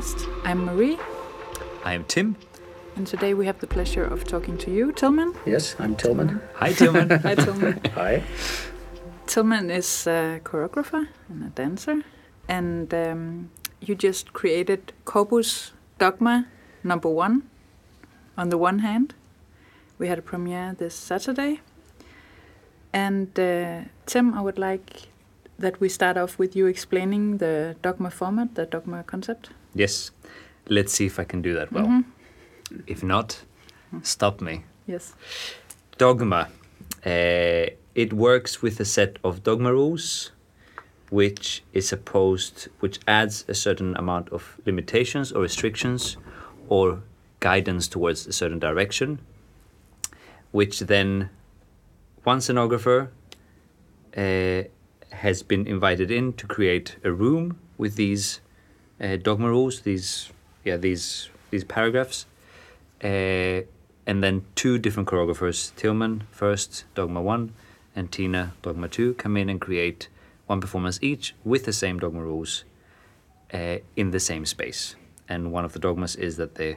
welcome to Corpus Podcast. I'm Marie, I am Tim. and today we have the pleasure of talking to you, Tillman. Yes, I'm Tillman. Hi, Tillman. Hi, Tillman. Hi. Tillman is a choreographer and a dancer, and um, you just created Corpus Dogma number one. On the one hand, we had a premiere this Saturday, and uh, Tim, I would like that we start off with you explaining the dogma format, the dogma concept. Yes, let's see if I can do that well. Mhm. If not, stop me. Yes. Dogma. Uh, it works with a set of dogma rules, which is supposed, which adds a certain amount of limitations or restrictions, or guidance towards a certain direction, which then one scenographer uh, has been invited in to create a room with these uh, dogma rules, these yeah these these paragraphs, uh, and then two different choreographers, Tillman first, Dogma one, and Tina, Dogma two, come in and create one performance each with the same dogma rules uh, in the same space. And one of the dogmas is that the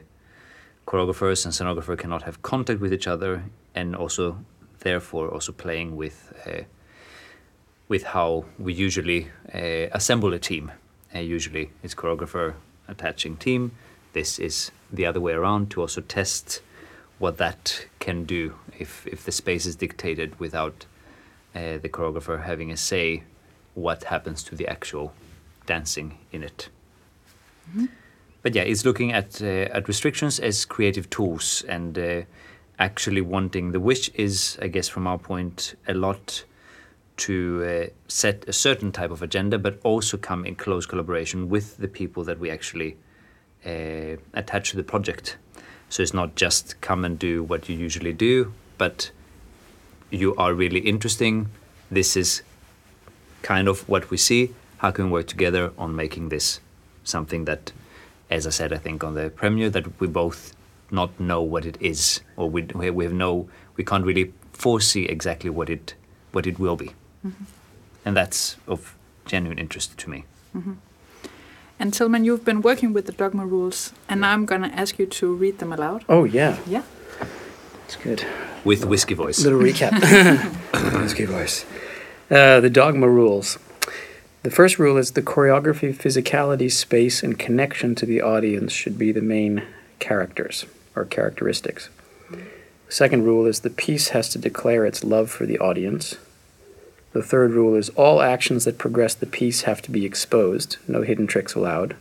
choreographers and scenographer cannot have contact with each other, and also therefore also playing with uh, with how we usually uh, assemble a team. Uh, usually, it's choreographer attaching team. This is the other way around to also test what that can do if if the space is dictated without uh, the choreographer having a say what happens to the actual dancing in it. But yeah, it's looking at uh, at restrictions as creative tools and uh, actually wanting the wish is, I guess, from our point, a lot to uh, set a certain type of agenda, but also come in close collaboration with the people that we actually uh, attach to the project. So it's not just come and do what you usually do, but you are really interesting. This is kind of what we see. How can we work together on making this something that, as I said, I think on the premiere, that we both not know what it is, or we we have no, we can't really foresee exactly what it what it will be, Mm-hmm. and that's of genuine interest to me. Mm-hmm. And Tillman, you've been working with the dogma rules, and now I'm going to ask you to read them aloud. Oh, yeah. Yeah. That's good. With whiskey voice. Little recap. That's good voice. Uh, the dogma rules. The first rule is the choreography, physicality, space, and connection to the audience should be the main characters or characteristics. Mm-hmm. Second rule is the piece has to declare its love for the audience. The third rule is all actions that progress the piece have to be exposed, no hidden tricks allowed.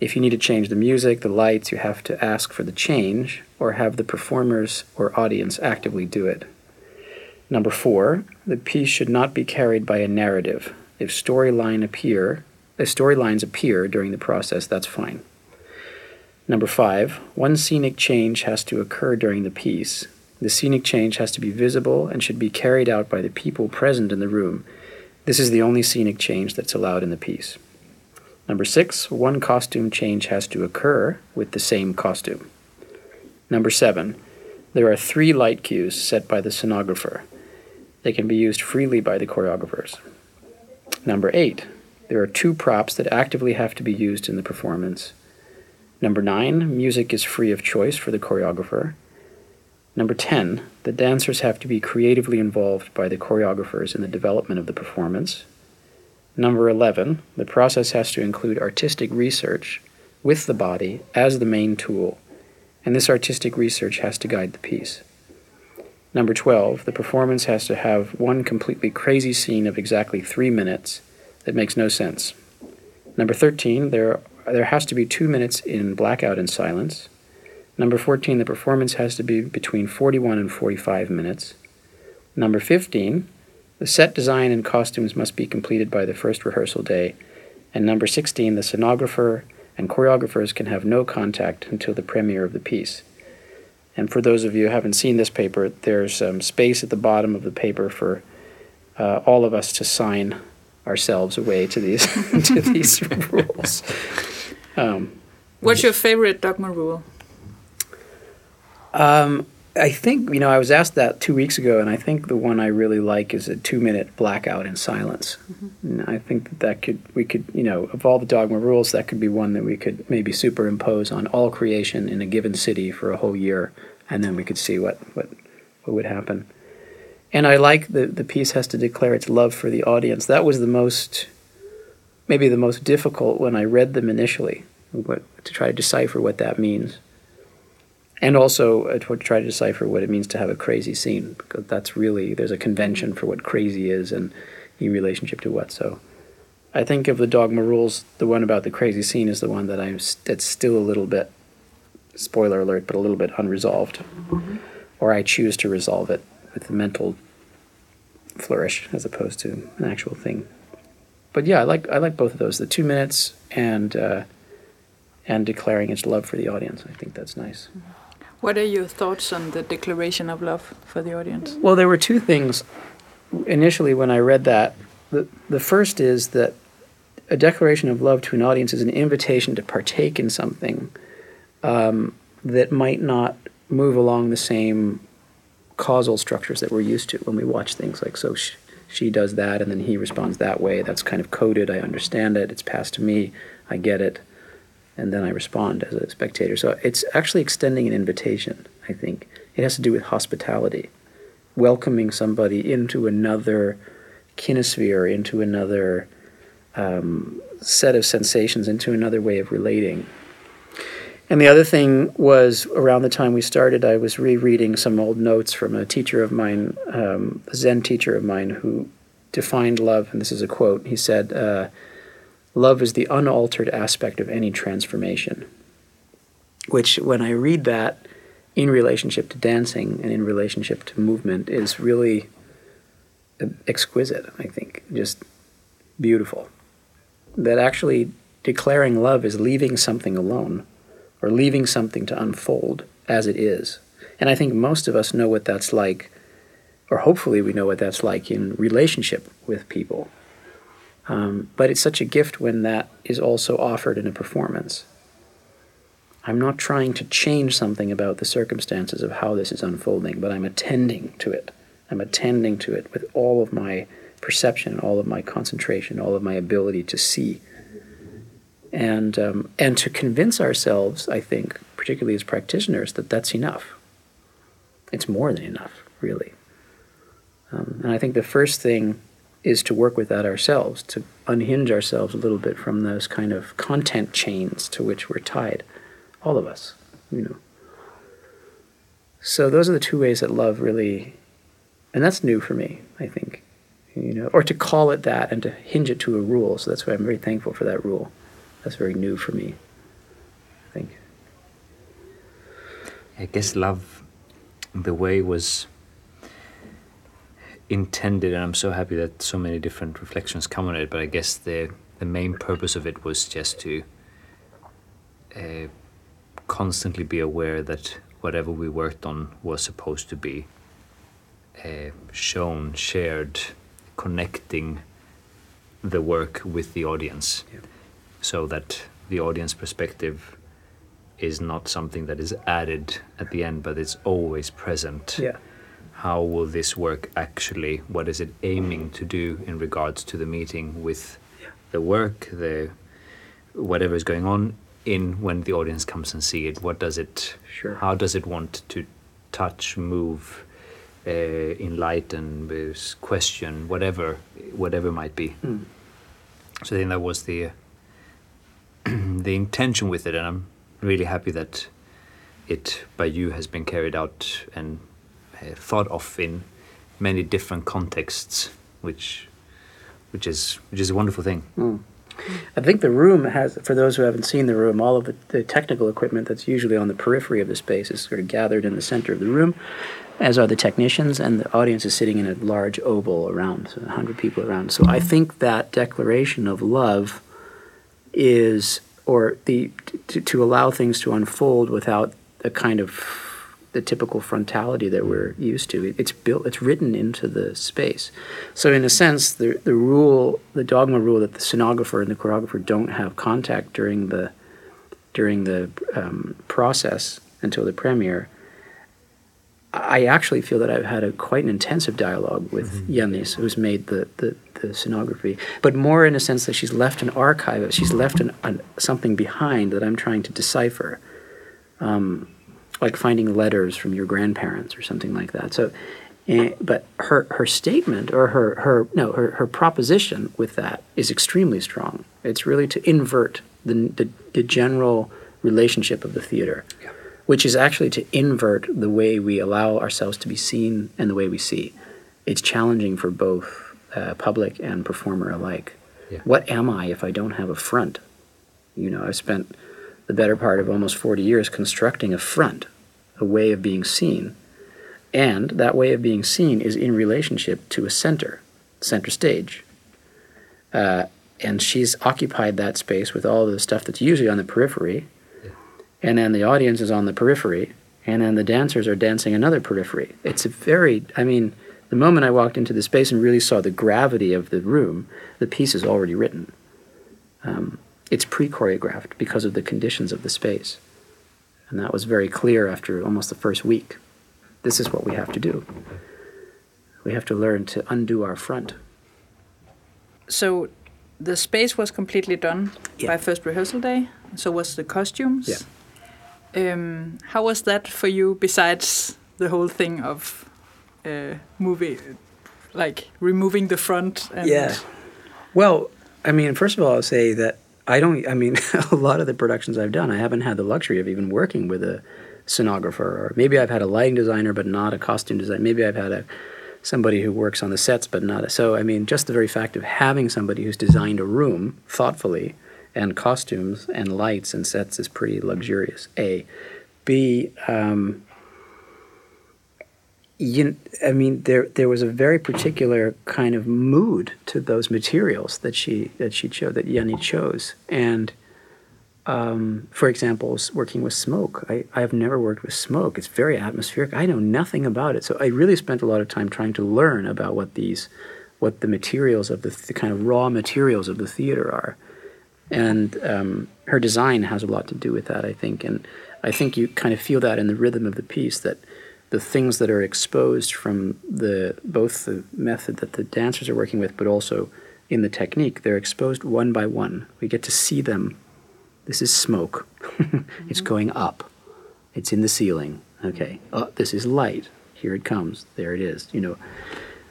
If you need to change the music, the lights, you have to ask for the change or have the performers or audience actively do it. Number four, the piece should not be carried by a narrative. If storyline appear, if storylines appear during the process, that's fine. Number five, one scenic change has to occur during the piece. The scenic change has to be visible and should be carried out by the people present in the room. This is the only scenic change that's allowed in the piece. Number six, one costume change has to occur with the same costume. Number seven, there are three light cues set by the scenographer. They can be used freely by the choreographers. Number eight, there are two props that actively have to be used in the performance. Number nine, music is free of choice for the choreographer. Number 10, the dancers have to be creatively involved by the choreographers in the development of the performance. Number 11, the process has to include artistic research with the body as the main tool, and this artistic research has to guide the piece. Number 12, the performance has to have one completely crazy scene of exactly three minutes that makes no sense. Number 13, there, there has to be two minutes in blackout and silence. Number 14, the performance has to be between 41 and 45 minutes. Number 15, the set design and costumes must be completed by the first rehearsal day. And number 16, the scenographer and choreographers can have no contact until the premiere of the piece. And for those of you who haven't seen this paper, there's um, space at the bottom of the paper for uh, all of us to sign ourselves away to these to these rules. Um, What's your favorite dogma rule? Um, I think you know I was asked that two weeks ago, and I think the one I really like is a two-minute blackout in silence. And I think that that could we could you know of all the dogma rules, that could be one that we could maybe superimpose on all creation in a given city for a whole year, and then we could see what what what would happen. And I like the the piece has to declare its love for the audience. That was the most maybe the most difficult when I read them initially, what, to try to decipher what that means and also uh, to try to decipher what it means to have a crazy scene. Because that's really there's a convention for what crazy is and in relationship to what. So i think of the dogma rules the one about the crazy scene is the one that i'm that's still a little bit spoiler alert but a little bit unresolved. Or i choose to resolve it with a mental flourish as opposed to an actual thing. But yeah i like i like both of those the two minutes and uh, and declaring its love for the audience. I think that's nice What are your thoughts on the declaration of love for the audience? Well, there were two things initially when I read that. The, the first is that a declaration of love to an audience is an invitation to partake in something um, that might not move along the same causal structures that we're used to when we watch things like so she, she does that and then he responds that way. That's kind of coded. I understand it. It's passed to me. I get it and then I respond as a spectator. So it's actually extending an invitation, I think. It has to do with hospitality, welcoming somebody into another kinesphere, into another um, set of sensations, into another way of relating. And the other thing was around the time we started, I was rereading some old notes from a teacher of mine, um, a Zen teacher of mine, who defined love, and this is a quote. He said, uh, love is the unaltered aspect of any transformation. Which, when I read that in relationship to dancing and in relationship to movement, is really exquisite, I think. Just beautiful. That actually declaring love is leaving something alone or leaving something to unfold as it is. And I think most of us know what that's like, or hopefully we know what that's like in relationship with people um, but it's such a gift when that is also offered in a performance. I'm not trying to change something about the circumstances of how this is unfolding, but I'm attending to it. I'm attending to it with all of my perception, all of my concentration, all of my ability to see. And, um, and to convince ourselves, I think, particularly as practitioners, that that's enough. It's more than enough, really. Um, and I think the first thing is to work with that ourselves, to unhinge ourselves a little bit from those kind of content chains to which we're tied, all of us, you know. So those are the two ways that love really, and that's new for me, I think, you know, or to call it that and to hinge it to a rule. So that's why I'm very thankful for that rule. That's very new for me, I think. I guess love, the way was intended, and I'm so happy that so many different reflections come on it. But I guess the the main purpose of it was just to uh, constantly be aware that whatever we worked on was supposed to be uh, shown, shared, connecting the work with the audience, Yeah. so that the audience perspective is not something that is added at the end, but it's always present Yeah. How will this work actually what is it aiming to do in regards to the meeting with the work the whatever is going on in when the audience comes and see it what does it Sure. how does it want to touch move uh, enlighten question whatever whatever might be Mm. so I think that was the the intention with it, and I'm really happy that it by you has been carried out and thought of in many different contexts, which which is which is a wonderful thing. Mm. I think the room has, for those who haven't seen the room, all of the, the technical equipment that's usually on the periphery of the space is sort of gathered in the center of the room, as are the technicians, and the audience is sitting in a large oval around, so 100 people around. So I think that declaration of love is, or the, to, to allow things to unfold without a kind of the typical frontality that we're used to. It's built, it's written into the space. So in a sense, the the rule, the dogma rule that the scenographer and the choreographer don't have contact during the during the um, process until the premiere. I actually feel that I've had a quite an intensive dialogue with mm Jannis, who's made the, the, the, scenography, but more in a sense that she's left an archive, she's left an, an something behind that I'm trying to decipher, um, like finding letters from your grandparents or something like that. So, eh, but her, her statement or her, her no her, her proposition with that is extremely strong. It's really to invert the, the, the general relationship of the theater. Yeah which is actually to invert the way we allow ourselves to be seen and the way we see. It's challenging for both uh, public and performer alike. Yeah. What am I if I don't have a front? You know, I've spent the better part of almost 40 years constructing a front, a way of being seen. And that way of being seen is in relationship to a center, center stage. Uh, and she's occupied that space with all the stuff that's usually on the periphery and then the audience is on the periphery, and then the dancers are dancing another periphery. It's a very, I mean, the moment I walked into the space and really saw the gravity of the room, the piece is already written. Um, it's pre choreographed because of the conditions of the space. And that was very clear after almost the first week. This is what we have to do. We have to learn to undo our front. So the space was completely done yeah. by first rehearsal day. So was the costumes. Yeah. Um, how was that for you? Besides the whole thing of uh, moving, like removing the front. yeah. Well, I mean, first of all, I'll say that I don't. I mean, a lot of the productions I've done, I haven't had the luxury of even working with a scenographer, or maybe I've had a lighting designer, but not a costume designer. Maybe I've had a somebody who works on the sets, but not. A, so, I mean, just the very fact of having somebody who's designed a room thoughtfully and costumes and lights and sets is pretty luxurious. A, B. Um, you, I mean, there there was a very particular kind of mood to those materials that she that she chose that Yanni chose, and um, for example, working with smoke. I, I have never worked with smoke. It's very atmospheric. I know nothing about it, so I really spent a lot of time trying to learn about what these, what the materials of the, the kind of raw materials of the theater are and um, her design has a lot to do with that, I think. And I think you kind of feel that in the rhythm of the piece that the things that are exposed from the both the method that the dancers are working with, but also in the technique, they're exposed one by one. We get to see them. This is smoke. mm-hmm. It's going up. It's in the ceiling. Okay. Oh, this is light. Here it comes. There it is. You know.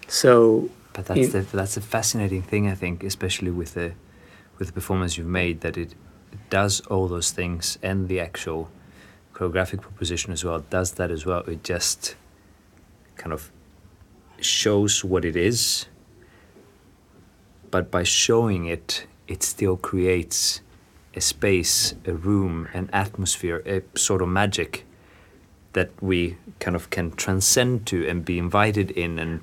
So. But that's in, the, that's a fascinating thing, I think, especially with the with the performance you've made that it, it does all those things and the actual choreographic proposition as well does that as well. It just kind of shows what it is, but by showing it, it still creates a space, a room, an atmosphere, a sort of magic that we kind of can transcend to and be invited in and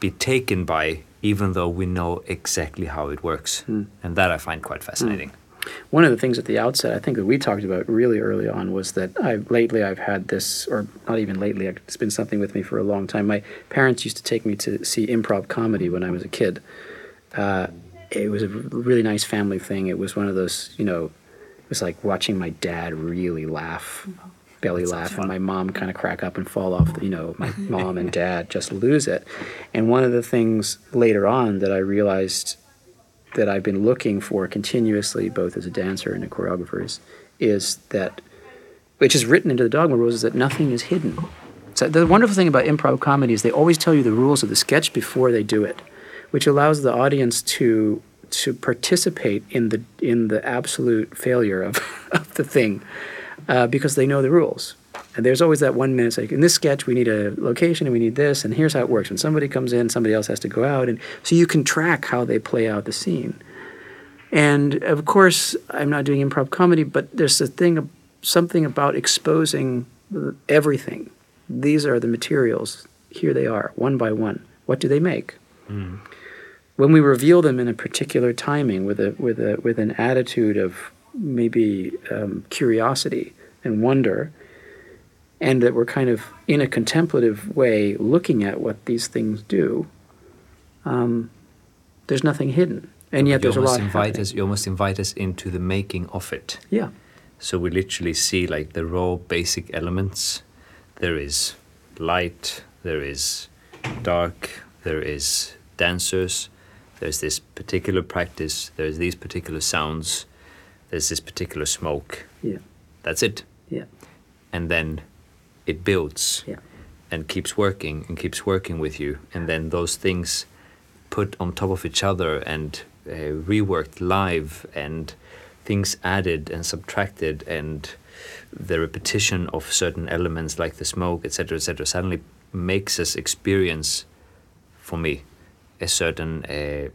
be taken by even though we know exactly how it works. Mm. And that I find quite fascinating. Mm. One of the things at the outset, I think that we talked about really early on, was that I lately I've had this, or not even lately, it's been something with me for a long time. My parents used to take me to see improv comedy when I was a kid. Uh, it was a really nice family thing. It was one of those, you know, it was like watching my dad really laugh belly laugh and my mom kind of crack up and fall off. You know, my mom and dad just lose it. And one of the things later on that I realized that I've been looking for continuously, both as a dancer and a choreographer, is, is that, which is written into the dogma rules, is that nothing is hidden. So the wonderful thing about improv comedy is they always tell you the rules of the sketch before they do it, which allows the audience to to participate in the in the absolute failure of, of the thing uh, because they know the rules. And there's always that one minute, like in this sketch, we need a location and we need this, and here's how it works. When somebody comes in, somebody else has to go out, and so you can track how they play out the scene. And of course, I'm not doing improv comedy, but there's a thing, something about exposing everything. These are the materials. Here they are, one by one. What do they make? Mm. When we reveal them in a particular timing, with a with a with an attitude of maybe um, curiosity and wonder, and that we're kind of in a contemplative way looking at what these things do, um, there's nothing hidden. And yet there's a lot invite us, You almost invite us into the making of it. Yeah. So we literally see like the raw basic elements. There is light, there is dark, there is dancers, there's this particular practice, there's these particular sounds, there's this particular smoke. Yeah. That's it. Yeah. And then it builds Yeah. and keeps working and keeps working with you. And then those things put on top of each other and uh, reworked live and things added and subtracted and the repetition of certain elements like the smoke, etc., etc., suddenly makes us experience, for me, a certain, uh,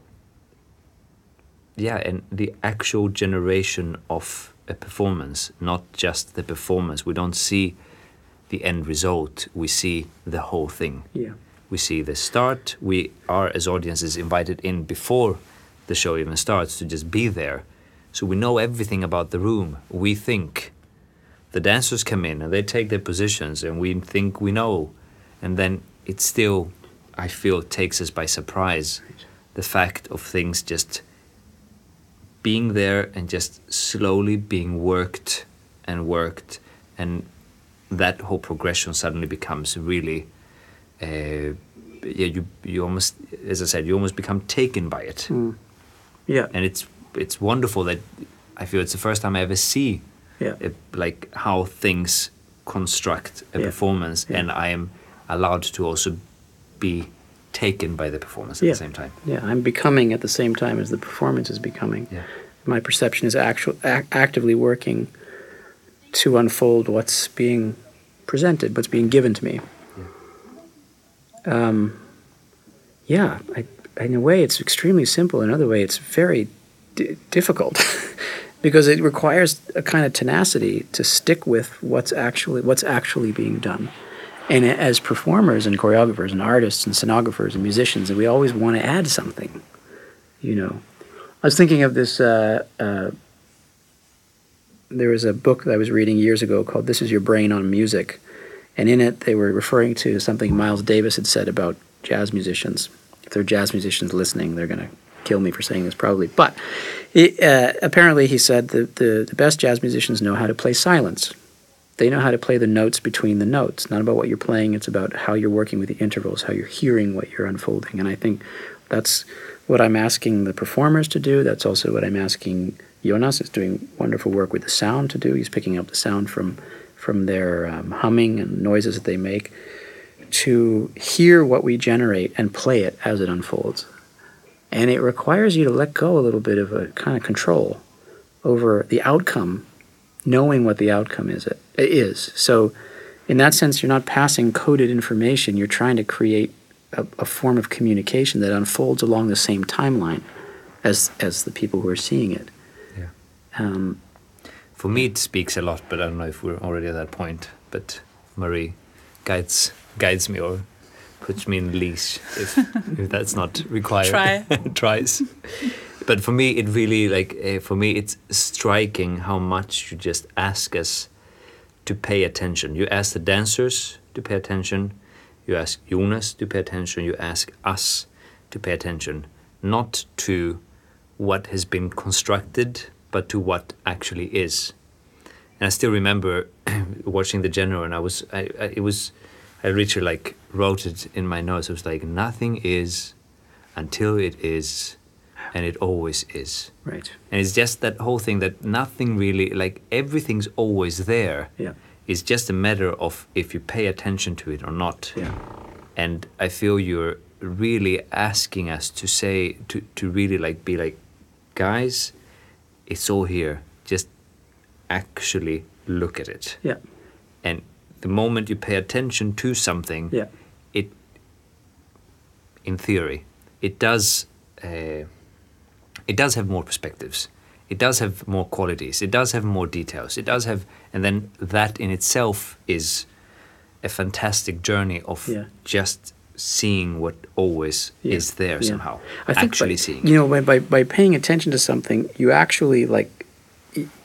yeah, and the actual generation of a performance, not just the performance. We don't see the end result, we see the whole thing. Yeah. We see the start, we are, as audiences, invited in before the show even starts to just be there. So we know everything about the room. We think the dancers come in and they take their positions and we think we know and then it still i feel takes us by surprise the fact of things just being there and just slowly being worked and worked and that whole progression suddenly becomes really uh, yeah you you almost as i said you almost become taken by it Mm. Yeah. and it's it's wonderful that i feel it's the first time i ever see Yeah. it, like how things construct a Yeah. performance Yeah. and i am allowed to also be taken by the performance at the same time Yeah. I'm becoming at the same time as the performance is becoming. yeah My perception is actual, ac- actively working to unfold what's being presented, what's being given to me. Um, yeah, I, in a way, it's extremely simple. In another way, it's very d- difficult because it requires a kind of tenacity to stick with what's actually what's actually being done. And as performers and choreographers and artists and scenographers and musicians, we always want to add something. You know, I was thinking of this. Uh, uh, there was a book that I was reading years ago called "This Is Your Brain on Music," and in it they were referring to something Miles Davis had said about jazz musicians. If there are jazz musicians listening, they're going to kill me for saying this probably, but uh, apparently he said the, the the best jazz musicians know how to play silence. They know how to play the notes between the notes. Not about what you're playing; it's about how you're working with the intervals, how you're hearing what you're unfolding. And I think that's what I'm asking the performers to do. That's also what I'm asking Jonas is doing wonderful work with the sound to do. He's picking up the sound from from their um, humming and noises that they make to hear what we generate and play it as it unfolds. And it requires you to let go a little bit of a kind of control over the outcome, knowing what the outcome is. It is so. In that sense, you're not passing coded information. You're trying to create a, a form of communication that unfolds along the same timeline as as the people who are seeing it. Um, for me it speaks a lot but i don't know if we're already at that point. But marie guides guides me or puts me in leash if, if that's not required. Try. tries. But for me it really like uh, for me it's striking how much you just ask us to pay attention. You ask the dancers to pay attention. You ask jonas to pay attention. You ask us to pay attention. Not to what has been constructed but to what actually is and i still remember watching the general and i was I, I it was i literally like wrote it in my notes it was like nothing is until it is and it always is right. and it's just that whole thing that nothing really like everything's always there Yeah. it's just a matter of if you pay attention to it or not Yeah. and I feel you're really asking us to say to to really like be like guys it's all here just actually look at it Yeah. and the moment you pay attention to something Yeah. it in theory it does uh, it does have more perspectives it does have more qualities it does have more details it does have and then that in itself is a fantastic journey of Yeah. just seeing what always Yeah. is there Yeah. somehow I think actually by, seeing You know, by, by by paying attention to something, you actually like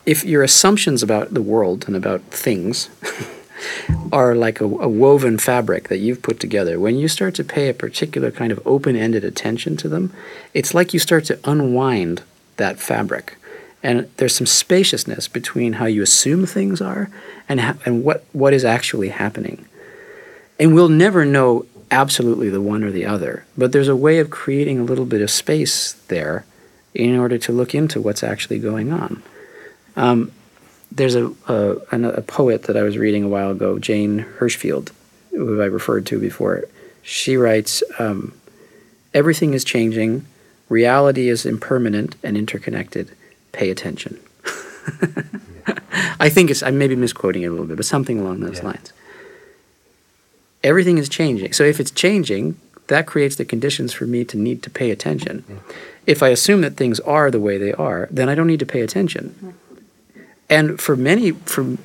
if your assumptions about the world and about things are like a, a woven fabric that you've put together. When you start to pay a particular kind of open-ended attention to them, it's like you start to unwind that fabric. And there's some spaciousness between how you assume things are and ha- and what, what is actually happening. and we'll never know absolutely the one or the other, but there's a way of creating a little bit of space there in order to look into what's actually going on. Um, there's a, a, a poet that I was reading a while ago, Jane Hirshfield, who I referred to before. She writes, um, Everything is changing, reality is impermanent and interconnected. Pay attention. I think it's, I may be misquoting it a little bit, but something along those Yeah. lines. Everything is changing. So if it's changing, that creates the conditions for me to need to pay attention. Mm-hmm. If I assume that things are the way they are, then I don't need to pay attention. Mm-hmm. And for many, for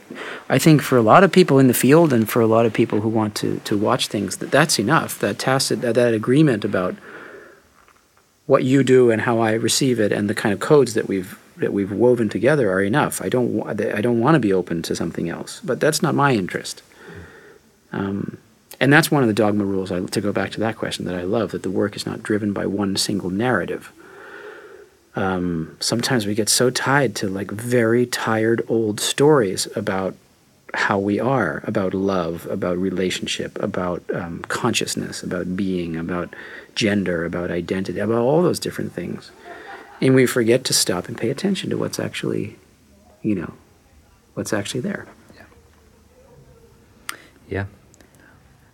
I think for a lot of people in the field, and for a lot of people who want to to watch things, that that's enough. That tacit, that, that agreement about what you do and how I receive it, and the kind of codes that we've that we've woven together are enough. I don't I don't want to be open to something else, but that's not my interest. Mm-hmm. Um, and that's one of the dogma rules. I, to go back to that question, that I love that the work is not driven by one single narrative. Um, sometimes we get so tied to like very tired old stories about how we are, about love, about relationship, about um, consciousness, about being, about gender, about identity, about all those different things. And we forget to stop and pay attention to what's actually, you know, what's actually there. Yeah.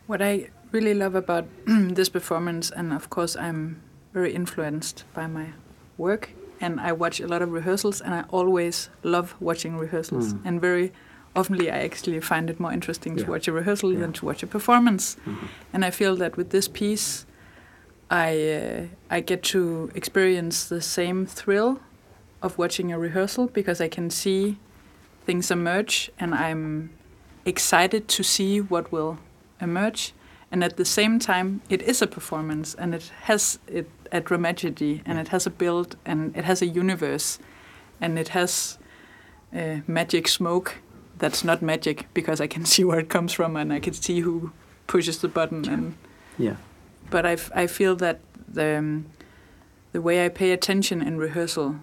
What I really love about this performance, and of course, I'm very influenced by my work, and I watch a lot of rehearsals, and I always love watching rehearsals. Mm. And very oftenly, I actually find it more interesting Yeah. to watch a rehearsal Yeah. than to watch a performance. Mhm. And I feel that with this piece, I uh, I get to experience the same thrill of watching a rehearsal because I can see things emerge, and I'm excited to see what will emerge. And at the same time, it is a performance, and it has it a dramaturgy, and it has a build, and it has a universe, and it has uh, magic smoke that's not magic because I can see where it comes from, and I can see who pushes the button, and Yeah. but I, I feel that the um, the way I pay attention in rehearsal,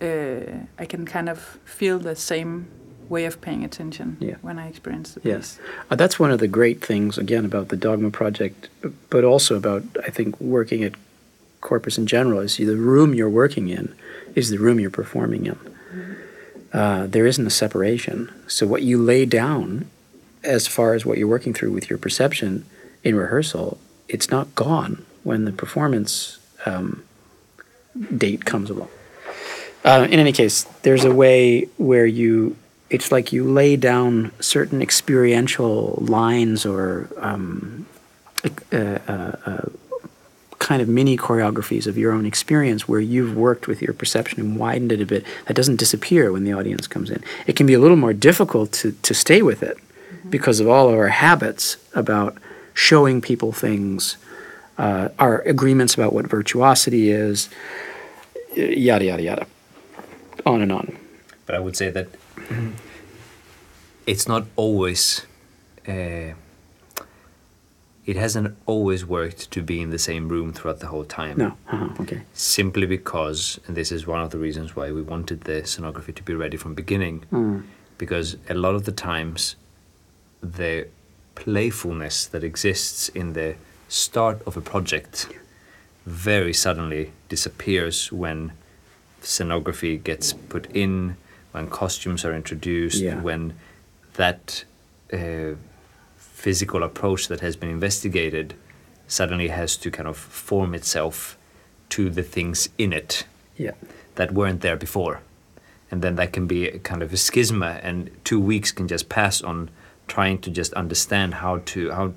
uh, I can kind of feel the same way of paying attention Yeah. when I experience the Yes. Uh, that's one of the great things, again, about the Dogma Project, but also about, I think, working at Corpus in general, is the room you're working in is the room you're performing in. Uh, there isn't a separation. So what you lay down as far as what you're working through with your perception in rehearsal, it's not gone when the performance um, date comes along. Uh, in any case, there's a way where you, it's like you lay down certain experiential lines or um, uh, uh, uh, kind of mini choreographies of your own experience where you've worked with your perception and widened it a bit. That doesn't disappear when the audience comes in. It can be a little more difficult to, to stay with it because of all of our habits about showing people things, uh, our agreements about what virtuosity is, yada, yada, yada. On and on. But I would say that it's not always. Uh, it hasn't always worked to be in the same room throughout the whole time. No. Uh-huh. Okay. Simply because, and this is one of the reasons why we wanted the scenography to be ready from beginning, Mm. because a lot of the times, the playfulness that exists in the start of a project very suddenly disappears when scenography gets put in, when costumes are introduced, Yeah. when that uh, physical approach that has been investigated suddenly has to kind of form itself to the things in it Yeah. that weren't there before. And then that can be a kind of a schisma, and two weeks can just pass on trying to just understand how to how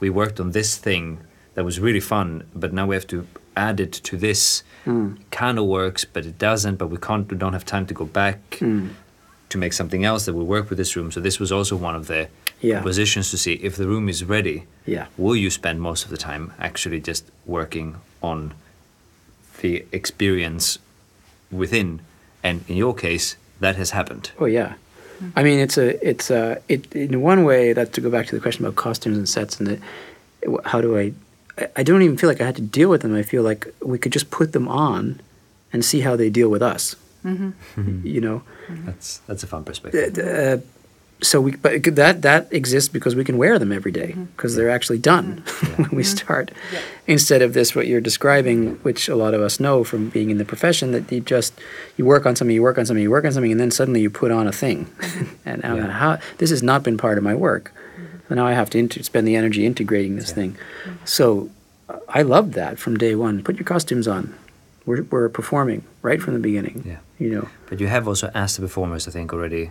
we worked on this thing that was really fun, but now we have to add it to this. Mm. Kind of works, but it doesn't. But we can't. We don't have time to go back Mm. to make something else that will work with this room. So this was also one of the Yeah. positions to see if the room is ready. Yeah. Will you spend most of the time actually just working on the experience within? And in your case, that has happened. Oh yeah. I mean, it's a, it's a, it, in one way, that to go back to the question about costumes and sets and the, how do I, I- I don't even feel like I had to deal with them. I feel like we could just put them on and see how they deal with us. hmm You know, That's that's a fun perspective. uh, so we but that that exists because we can wear them every day mm-hmm. because they're actually done mm-hmm. when we start Yeah. instead of this what you're describing which a lot of us know from being in the profession that you just you work on something you work on something you work on something and then suddenly you put on a thing and Yeah. how this has not been part of my work so now I have to inter- spend the energy integrating this Yeah. thing so I loved that from day one put your costumes on we're, we're performing right from the beginning Yeah. you know But you have also asked the performers, I think, already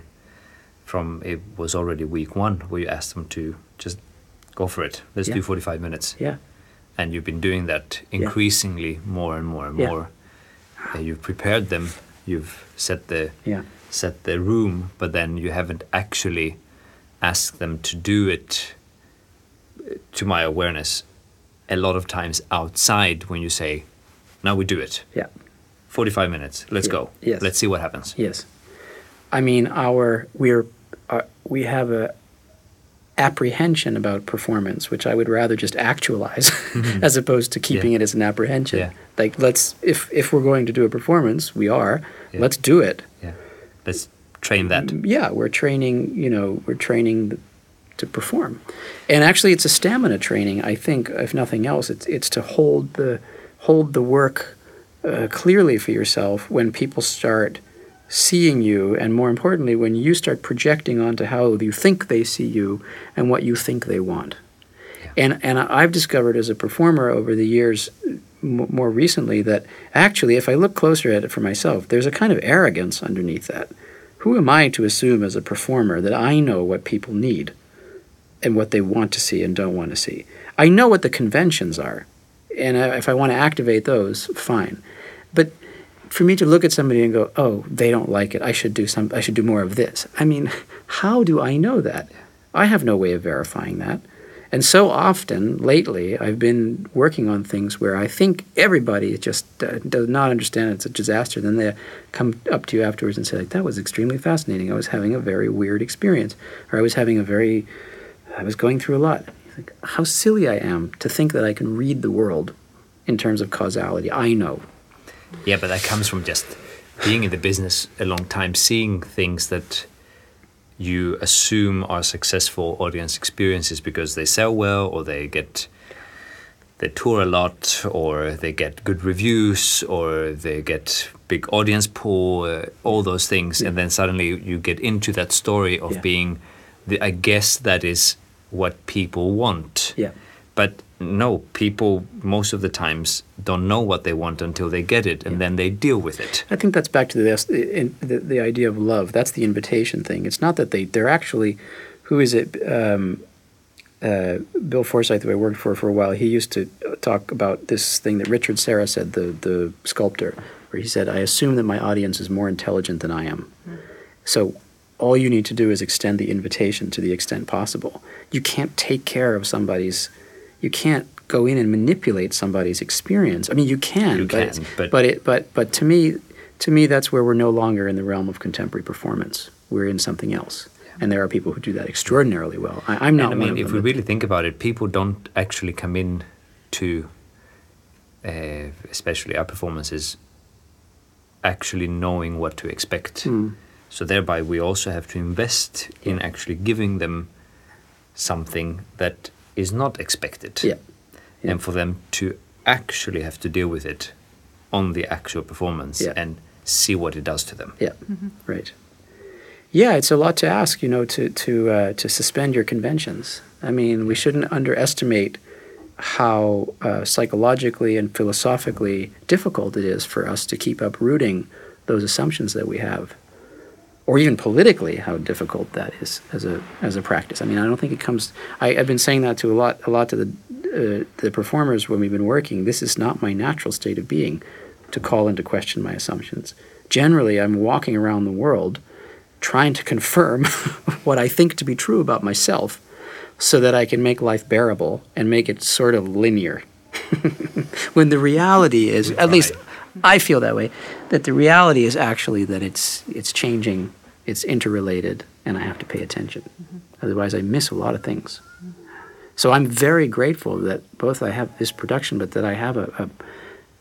from it was already week one where you asked them to just go for it. Let's Yeah. do 45 minutes. yeah And you've been doing that increasingly more and more and Yeah. more. Uh, you've prepared them, you've set the yeah set the room, but then you haven't actually asked them to do it, to my awareness, a lot of times outside when you say, now we do it. yeah 45 minutes, let's Yeah. go. Yes. Let's see what happens. Yes, I mean our we're uh, we have a apprehension about performance, which I would rather just actualize as opposed to keeping Yeah. it as an apprehension. Yeah. Like let's if if we're going to do a performance, we are. Let's do it. Yeah. Let's train that. Yeah, we're training. You know, we're training to perform, and actually, it's a stamina training. I think, if nothing else, it's it's to hold the hold the work uh, clearly for yourself when people start seeing you, and more importantly, when you start projecting onto how you think they see you and what you think they want. And and I've discovered as a performer over the years, more recently, that actually, if I look closer at it for myself, there's a kind of arrogance underneath that. Who am I to assume as a performer that I know what people need and what they want to see and don't want to see? I know what the conventions are, and if I want to activate those, fine. But for me to look at somebody and go, "Oh, they don't like it. I should do some. I should do more of this." I mean, how do I know that? I have no way of verifying that. And so often lately, I've been working on things where I think everybody just uh, does not understand it's a disaster. Then they come up to you afterwards and say, like, "That was extremely fascinating. I was having a very weird experience, or I was having a very, I was going through a lot." Like, how silly I am to think that I can read the world in terms of causality. I know. Yeah, but that comes from just being in the business a long time, seeing things that you assume are successful audience experiences because they sell well or they get they tour a lot or they get good reviews or they get big audience pool uh, all those things and then suddenly you get into that story of Yeah. being the i guess that is what people want Yeah. but no, people most of the times don't know what they want until they get it, and Yeah. then they deal with it. I think that's back to the, the, the idea of love. That's the invitation thing. It's not that they they're actually, who is it? Um, uh, Bill Forsythe, who I worked for for a while, he used to talk about this thing that Richard Serra said, the the sculptor, where he said, "I assume that my audience is more intelligent than I am, so." All you need to do is extend the invitation to the extent possible. You can't take care of somebody's. You can't go in and manipulate somebody's experience. I mean, you can, You but, can, but- but it but but to me to me that's where we're no longer in the realm of contemporary performance we're in something else and there are people who do that extraordinarily well I, i'm not and I mean, if we really think about it, people don't actually come in to, uh, especially our performances, actually knowing what to expect. Hmm. So thereby, we also have to invest in actually giving them something that is not expected. yeah Yeah. and for them to actually have to deal with it on the actual performance Yeah. and see what it does to them. yeah right yeah it's a lot to ask you know to to uh, to suspend your conventions i mean we shouldn't underestimate how uh, psychologically and philosophically difficult it is for us to keep uprooting those assumptions that we have or even politically how difficult that is as a as a practice. I mean, I don't think it comes. I, I've been saying that to a lot a lot to the uh, the performers when we've been working. This is not my natural state of being to call into question my assumptions. Generally, I'm walking around the world trying to confirm what I think to be true about myself, so that I can make life bearable and make it sort of linear. when the reality is, at least I feel that way, that the reality is actually that it's it's changing, it's interrelated, and I have to pay attention. Mm-hmm. Otherwise, I miss a lot of things. So I'm very grateful that both I have this production, but that I have a, a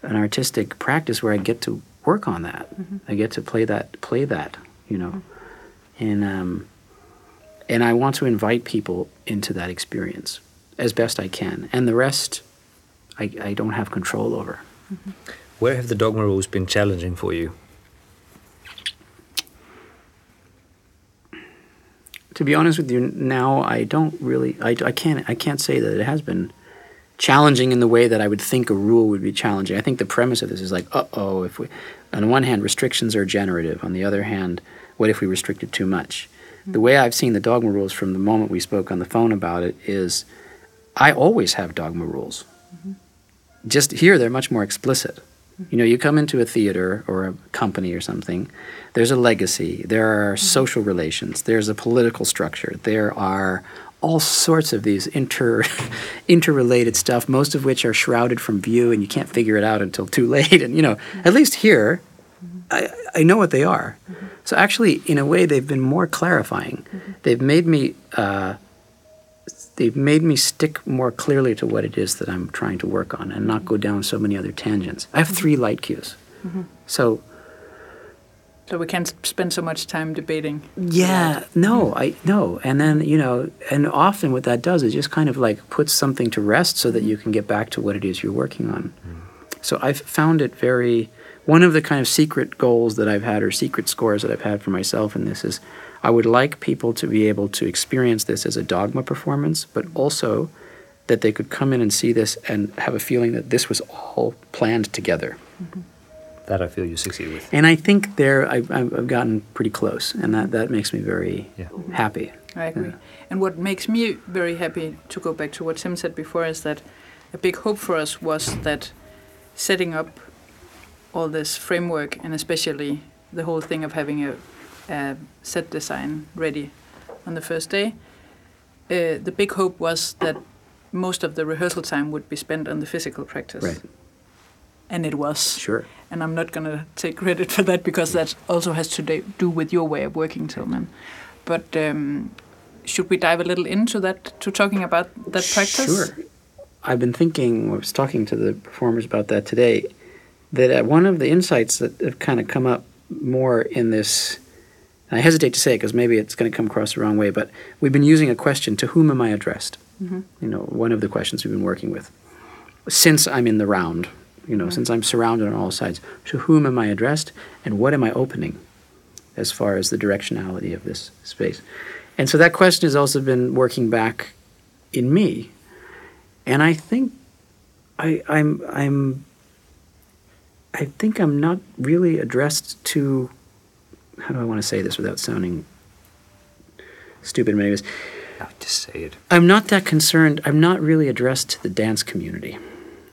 an artistic practice where I get to work on that. Mm-hmm. I get to play that play that, you know, mm-hmm. and um, and I want to invite people into that experience as best I can, and the rest, I, I don't have control over. Where have the dogma rules been challenging for you? To be honest with you, now I don't really, I, I can't, I can't say that it has been challenging in the way that I would think a rule would be challenging. I think the premise of this is like, uh oh, if we, on one hand, restrictions are generative. On the other hand, what if we restricted too much? The way I've seen the dogma rules from the moment we spoke on the phone about it is I always have dogma rules. Just here, they're much more explicit. You know, you come into a theater or a company or something, there's a legacy, there are mm-hmm. social relations, there's a political structure, there are all sorts of these inter interrelated stuff, most of which are shrouded from view and you can't figure it out until too late. And you know, at mm-hmm. least here, mm-hmm. I, I know what they are. So actually, in a way, they've been more clarifying. They've made me uh, they've made me stick more clearly to what it is that I'm trying to work on and not go down so many other tangents. I have mm-hmm. three light cues. Mm-hmm. So So we can't spend so much time debating. yeah, no, mm-hmm. I no, and then you know, and often what that does is just kind of like puts something to rest so that you can get back to what it is you're working on. Mm. So I've found it very. One of the kind of secret goals that I've had, or secret scores that I've had for myself in this, is I would like people to be able to experience this as a dogma performance, but also that they could come in and see this and have a feeling that this was all planned together. Mm-hmm. That I feel you succeed with. And I think there I've, I've I've gotten pretty close, and that, that makes me very Yeah. happy. I agree. Yeah. And what makes me very happy to go back to what Tim said before is that a big hope for us was that setting up all this framework and especially the whole thing of having a, a set design ready on the first day, uh, the big hope was that most of the rehearsal time would be spent on the physical practice. Right. And it was. Sure. And I'm not going to take credit for that because that also has to do with your way of working, Tilman. But um, should we dive a little into that, to talking about that practice? Sure. I've been thinking, I was talking to the performers about that today, that uh, one of the insights that have kind of come up more in this, I hesitate to say it because maybe it's going to come across the wrong way, but we've been using a question to whom am I addressed? Mm-hmm. You know, one of the questions we've been working with. Since I'm in the round, you know, since I'm surrounded on all sides, to whom am I addressed and what am I opening as far as the directionality of this space? And so that question has also been working back in me. And I think I, I'm I'm I think I'm not really addressed to how do I want to say this without sounding stupid in many ways. No, just say it. I'm not that concerned. I'm not really addressed to the dance community,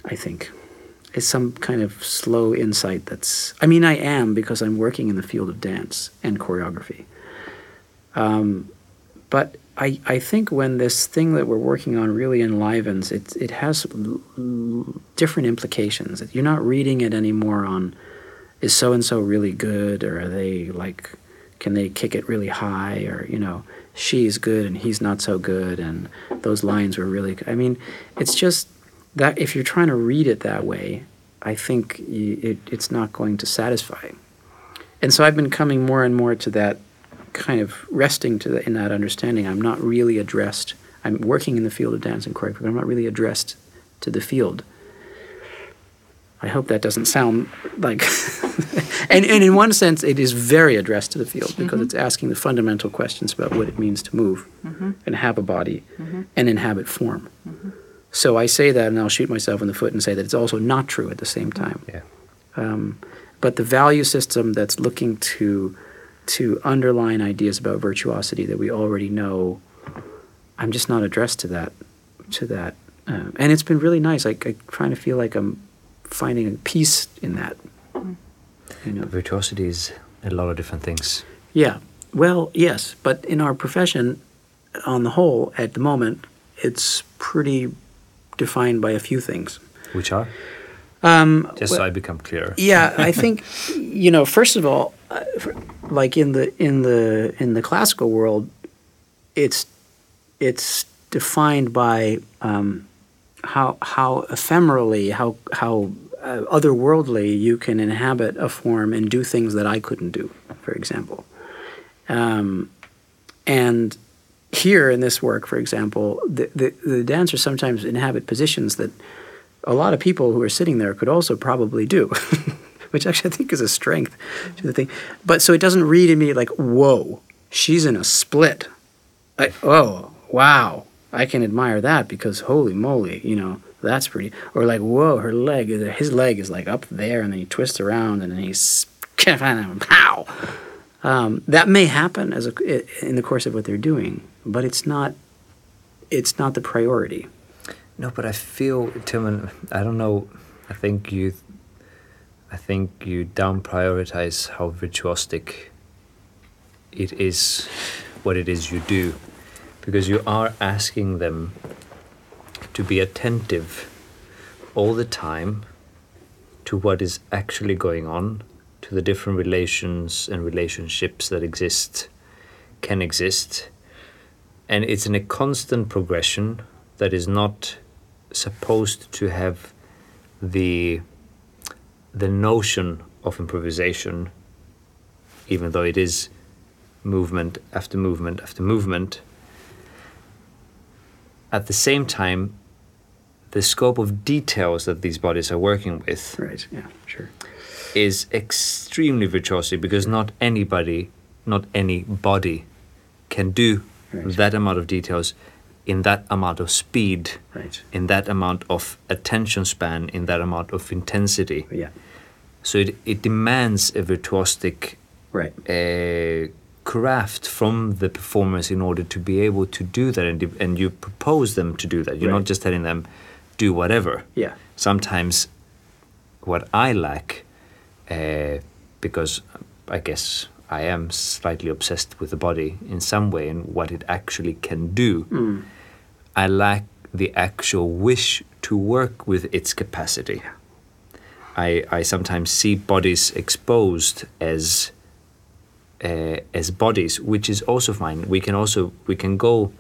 I think. It's some kind of slow insight that's. I mean, I am because I'm working in the field of dance and choreography. Um, but I, I think when this thing that we're working on really enlivens, it, it has l- l- different implications. You're not reading it anymore on is so and so really good or are they like can they kick it really high or you know she's good and he's not so good and those lines were really i mean it's just that if you're trying to read it that way i think you, it, it's not going to satisfy. And so i've been coming more and more to that kind of resting to the, in that understanding. I'm not really addressed i'm working in the field of dance and choreography but i'm not really addressed to the field I hope that doesn't sound like. and, and in one sense, it is very addressed to the field because mm-hmm. it's asking the fundamental questions about what it means to move mm-hmm. and have a body mm-hmm. and inhabit form. So I say that and I'll shoot myself in the foot and say that it's also not true at the same time. Yeah. Um, but the value system that's looking to to underline ideas about virtuosity that we already know, I'm just not addressed to that. To that, um, and it's been really nice. Like I trying to feel like I'm finding peace in that. You know. Virtuosity is a lot of different things. Yeah. Well, yes, but in our profession, on the whole, at the moment, it's pretty defined by a few things. Which are? Um, Just so I become clear. yeah, I think you know. First of all, uh, like in the in the in the classical world, it's it's defined by um, how how ephemerally, how how uh, otherworldly you can inhabit a form and do things that I couldn't do. For example, um, and here in this work, for example, the, the, the dancers sometimes inhabit positions that a lot of people who are sitting there could also probably do, which actually I think is a strength to the thing. But so it doesn't read in me like, whoa, she's in a split. I, oh, wow, I can admire that because holy moly, you know, that's pretty. Or like, whoa, her leg, his leg is like up there and then he twists around and then he's, pow. Um, that may happen as a, in the course of what they're doing, but it's not. It's not the priority. No, but I feel, Timon. I don't know. I think you. I think you down prioritize how virtuosic it is, what it is you do, because you are asking them to be attentive all the time to what is actually going on to the different relations and relationships that exist, can exist. And it's in a constant progression that is not supposed to have the the notion of improvisation, even though it is movement after movement after movement. At the same time, the scope of details that these bodies are working with right yeah sure is extremely virtuosic because not anybody, not any body, can do right. that amount of details in that amount of speed, right. in that amount of attention span, in that amount of intensity. Yeah. So it, it demands a virtuosic right. uh, craft from the performers in order to be able to do that, and, and you propose them to do that. You're right. not just telling them, do whatever. Yeah. Sometimes what I lack uh, because I guess I am slightly obsessed with the body in some way and what it actually can do. Mm. I lack the actual wish to work with its capacity. I, I sometimes see bodies exposed as uh, as bodies, which is also fine. We can also we can go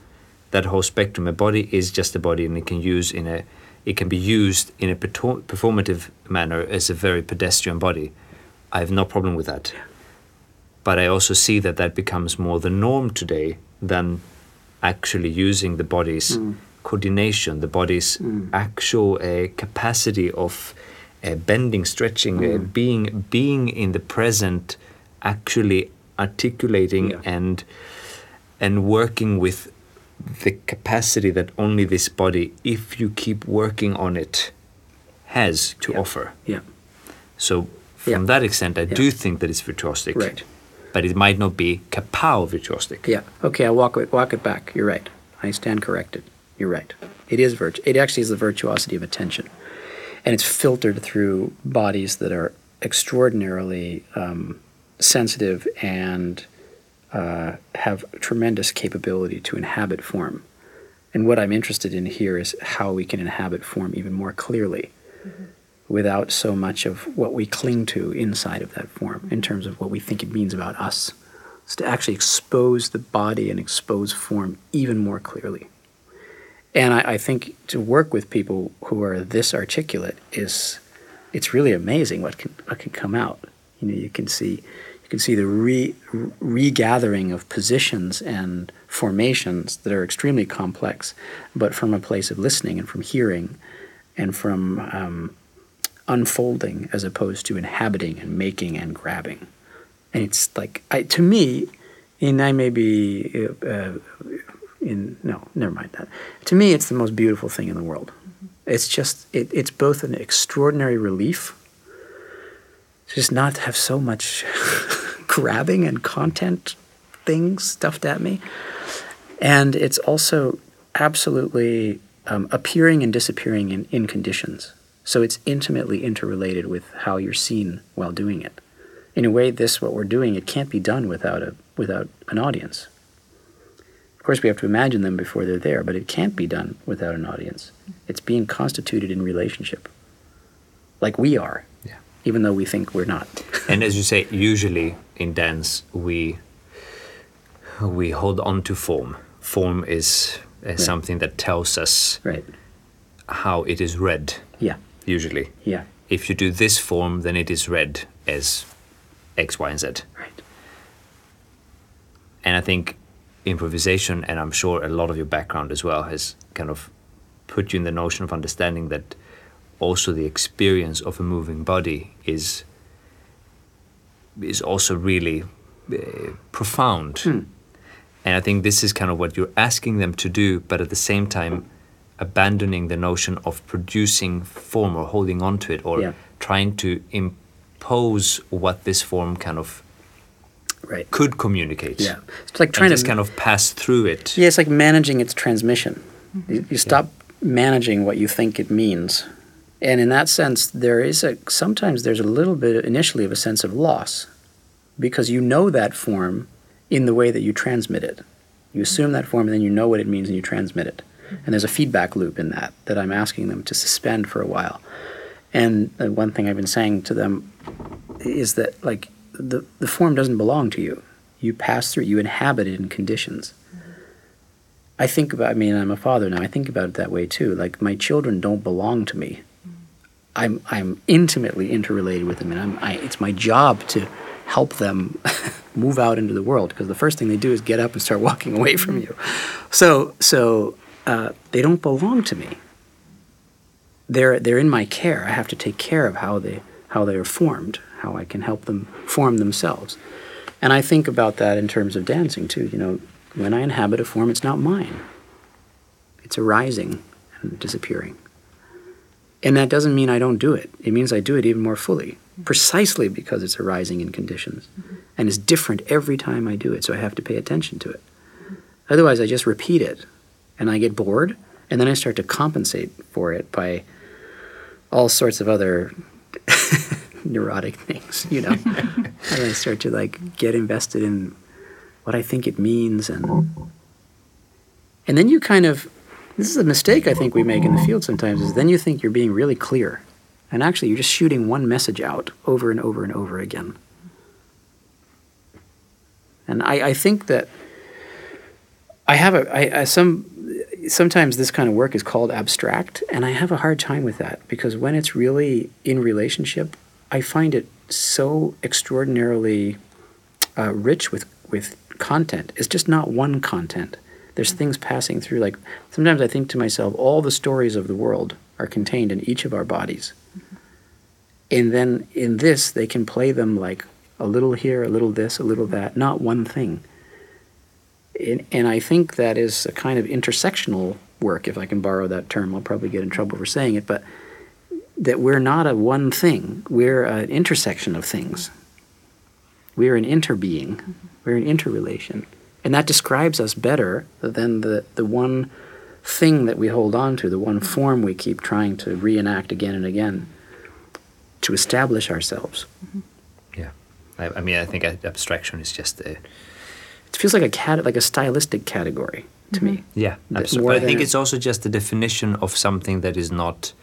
that whole spectrum. A body is just a body, and it can use in a it can be used in a performative manner as a very pedestrian body. I have no problem with that. But I also see that that becomes more the norm today than actually using the body's mm. coordination, the body's mm. actual uh, capacity of uh, bending, stretching, mm. uh, hmm. being being in the present, actually articulating yeah. and and working with the capacity that only this body, if you keep working on it, has to yeah. offer. Yeah. So from yeah. that extent, I do think that it's virtuosic. Right. But it might not be kapow virtuosic. Yeah. Okay, I'll walk it, walk it back. You're right. I stand corrected. You're right. It is virtu- It actually is the virtuosity of attention, and it's filtered through bodies that are extraordinarily um, sensitive and uh, have tremendous capability to inhabit form. And what I'm interested in here is how we can inhabit form even more clearly. Mm-hmm without so much of what we cling to inside of that form in terms of what we think it means about us. It's to actually expose the body and expose form even more clearly. And I, I, think to work with people who are this articulate is it's really amazing what can what can come out. You know, you can see can see the re, regathering of positions and formations that are extremely complex, but from a place of listening and from hearing, and from um, unfolding as opposed to inhabiting and making and grabbing. And it's like, I, to me, and I may be uh, in, no, never mind that. To me, it's the most beautiful thing in the world. It's just, it, it's both an extraordinary relief just not have so much grabbing and content things stuffed at me. And it's also absolutely um, appearing and disappearing in, in conditions. So it's intimately interrelated with how you're seen while doing it. In a way, this what we're doing, it can't be done without a without an audience. Of course, we have to imagine them before they're there, but it can't be done without an audience. It's being constituted in relationship, like we are. Even though we think we're not. and as you say, usually in dance we we hold on to form. Form is uh, right. something that tells us right. how it is read. Yeah usually. Yeah. If you do this form, then it is read as X, Y, and Z. Right. And I think improvisation, and I'm sure a lot of your background as well has kind of put you in the notion of understanding that also the experience of a moving body is is also really uh, profound. Hmm. And I think this is kind of what you're asking them to do, but at the same time, abandoning the notion of producing form or holding on to it or Yeah. trying to impose what this form kind of Right. could communicate. Yeah. It's like trying just to kind of pass through it. Yeah, it's like managing its transmission. You, you stop managing what you think it means. And in that sense, there is a sometimes there's a little bit initially of a sense of loss because you know that form in the way that you transmit it. You assume that form and then you know what it means and you transmit it. Mm-hmm. And there's a feedback loop in that that I'm asking them to suspend for a while. And the one thing I've been saying to them is that like the, the form doesn't belong to you. You pass through, you inhabit it in conditions. Mm-hmm. I think about. I mean, I'm a father now. I think about it that way too. Like my children don't belong to me. I'm I'm intimately interrelated with them, and I'm. I, it's my job to help them move out into the world because the first thing they do is get up and start walking away from you. So so uh, they don't belong to me. They're they're in my care. I have to take care of how they how they are formed, how I can help them form themselves. And I think about that in terms of dancing too. You know, when I inhabit a form, it's not mine. It's arising and disappearing. And that doesn't mean I don't do it. It means I do it even more fully, mm-hmm. precisely because it's arising in conditions mm-hmm. and it's different every time I do it. So I have to pay attention to it. Mm-hmm. Otherwise, I just repeat it and I get bored and then I start to compensate for it by all sorts of other neurotic things, you know. and I start to like get invested in what I think it means and and then you kind of this is a mistake I think we make in the field sometimes is then you think you're being really clear. And actually you're just shooting one message out over and over and over again. And I, I think that I have a I, I some sometimes this kind of work is called abstract and I have a hard time with that because when it's really in relationship, I find it so extraordinarily uh, rich with with content. It's just not one content. There's things passing through. Like sometimes I think to myself, all the stories of the world are contained in each of our bodies, mm-hmm. and then in this they can play them like a little here, a little this, a little that, not one thing. And, and I think that is a kind of intersectional work, if I can borrow that term. I'll probably get in trouble for saying it, but that we're not a one thing. We're an intersection of things. Mm-hmm. We're an interbeing. Mm-hmm. We're an interrelation. And that describes us better than the, the one thing that we hold on to, the one form we keep trying to reenact again and again to establish ourselves. Yeah. I, I mean, I think abstraction is just a. It feels like a cat, like a stylistic category to me. Yeah, absolutely. But I think it's also just the definition of something that is not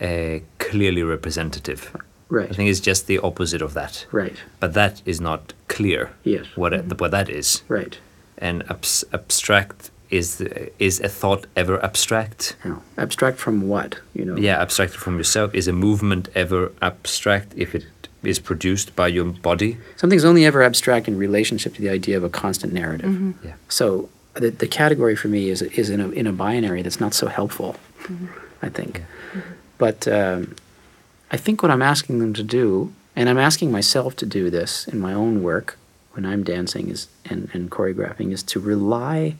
uh, clearly representative. Right. I think it's just the opposite of that. Right. But that is not clear. Yes. What it, what that is. Right. And abs- abstract is is a thought ever abstract? Now, abstract from what? You know. Yeah, abstracted from yourself. Is a movement ever abstract if it is produced by your body? Something's only ever abstract in relationship to the idea of a constant narrative. Yeah. So the, the category for me is is in a in a binary that's not so helpful. I think, but um, I think what I'm asking them to do, and I'm asking myself to do this in my own work when I'm dancing is and, and choreographing is to rely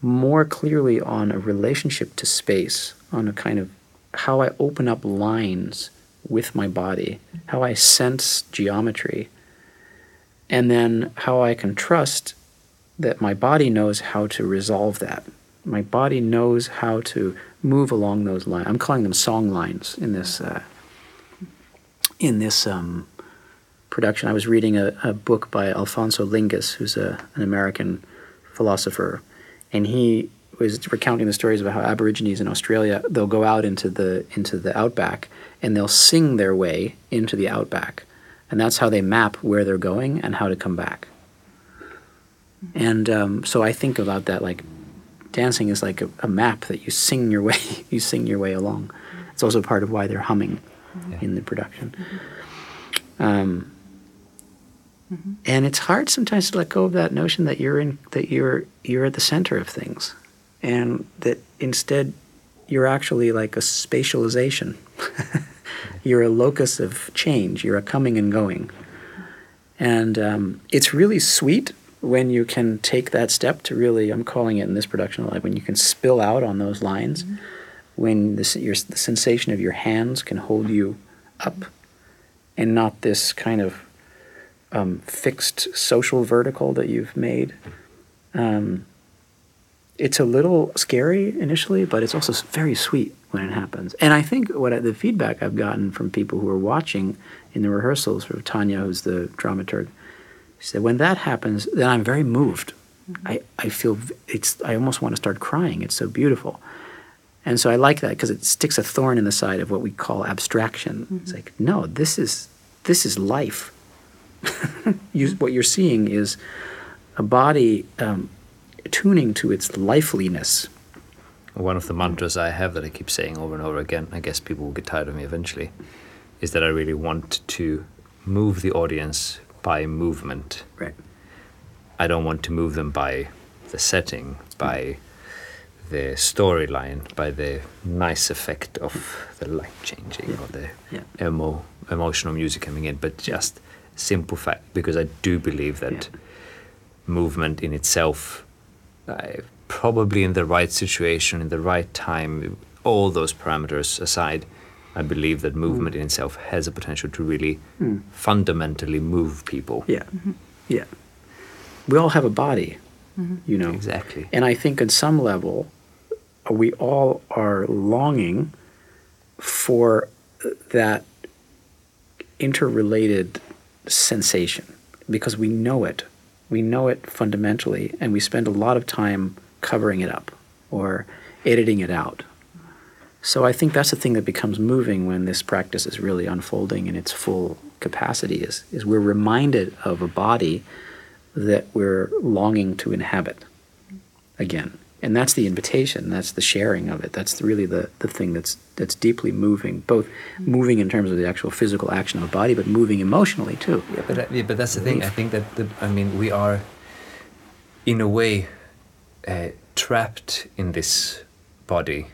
more clearly on a relationship to space, on a kind of how I open up lines with my body, how I sense geometry, and then how I can trust that my body knows how to resolve that. My body knows how to move along those lines. I'm calling them song lines in this uh, in this um, production. I was reading a, a book by Alphonso Lingis, who's a, an American philosopher, and he was recounting the stories about how Aborigines in Australia they'll go out into the into the outback and they'll sing their way into the outback, and that's how they map where they're going and how to come back. And um, so I think about that like dancing is like a, a map that you sing your way you sing your way along. It's also part of why they're humming In the production. Um, And it's hard sometimes to let go of that notion that you're in that you're you're at the center of things, and that instead you're actually like a spatialization. you're a locus of change. You're a coming and going, and um, it's really sweet when you can take that step to really. I'm calling it in this production like when you can spill out on those lines, when the, your, the sensation of your hands can hold you up, and not this kind of um, fixed social vertical that you've made. Um, it's a little scary initially, but it's also very sweet when it happens. And I think what I, the feedback I've gotten from people who are watching in the rehearsals, from Tanya, who's the dramaturg, she said, when that happens, then I'm very moved. I, I feel it's, I almost want to start crying. It's so beautiful. And so I like that because it sticks a thorn in the side of what we call abstraction. It's mm-hmm. like, no, this is, this is life you, mm-hmm. what you're seeing is a body um, tuning to its lifeliness. One of the mantras I have that I keep saying over and over again, I guess people will get tired of me eventually, is that I really want to move the audience by movement. Right. I don't want to move them by the setting, by mm-hmm. The storyline, by the nice effect of the light changing or the Yeah. emo, emotional music coming in, but just simple fact because I do believe that Yeah. movement in itself, uh, probably in the right situation, in the right time, all those parameters aside, I believe that movement in itself has a potential to really Mm. fundamentally move people. Yeah. Yeah. We all have a body, Mm-hmm. you know. Exactly. And I think on some level, we all are longing for that interrelated sensation because we know it. We know it fundamentally, and we spend a lot of time covering it up or editing it out. So I think that's the thing that becomes moving when this practice is really unfolding in its full capacity is, is we're reminded of a body that we're longing to inhabit again. And that's the invitation, that's the sharing of it. That's really the, the thing that's that's deeply moving, both moving in terms of the actual physical action of a body, but moving emotionally too. Yeah, but uh, yeah, but that's the thing. I think that the, I mean we are, in a way, uh, trapped in this body,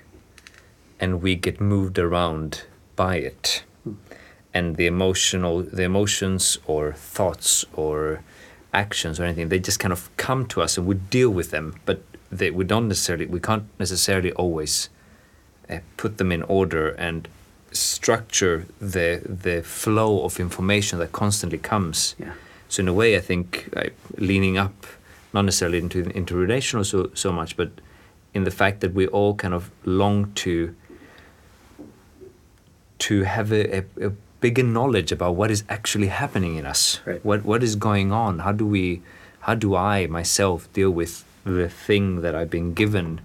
and we get moved around by it, and the emotional, the emotions or thoughts or actions or anything, they just kind of come to us and we deal with them, but they, we don't necessarily, we can't necessarily always uh, put them in order and structure the the flow of information that constantly comes. Yeah. So in a way, I think uh, leaning up, not necessarily into into relational so so much, but in the fact that we all kind of long to to have a, a, a bigger knowledge about what is actually happening in us. Right. What what is going on? How do we, how do I myself deal with the thing that I've been given?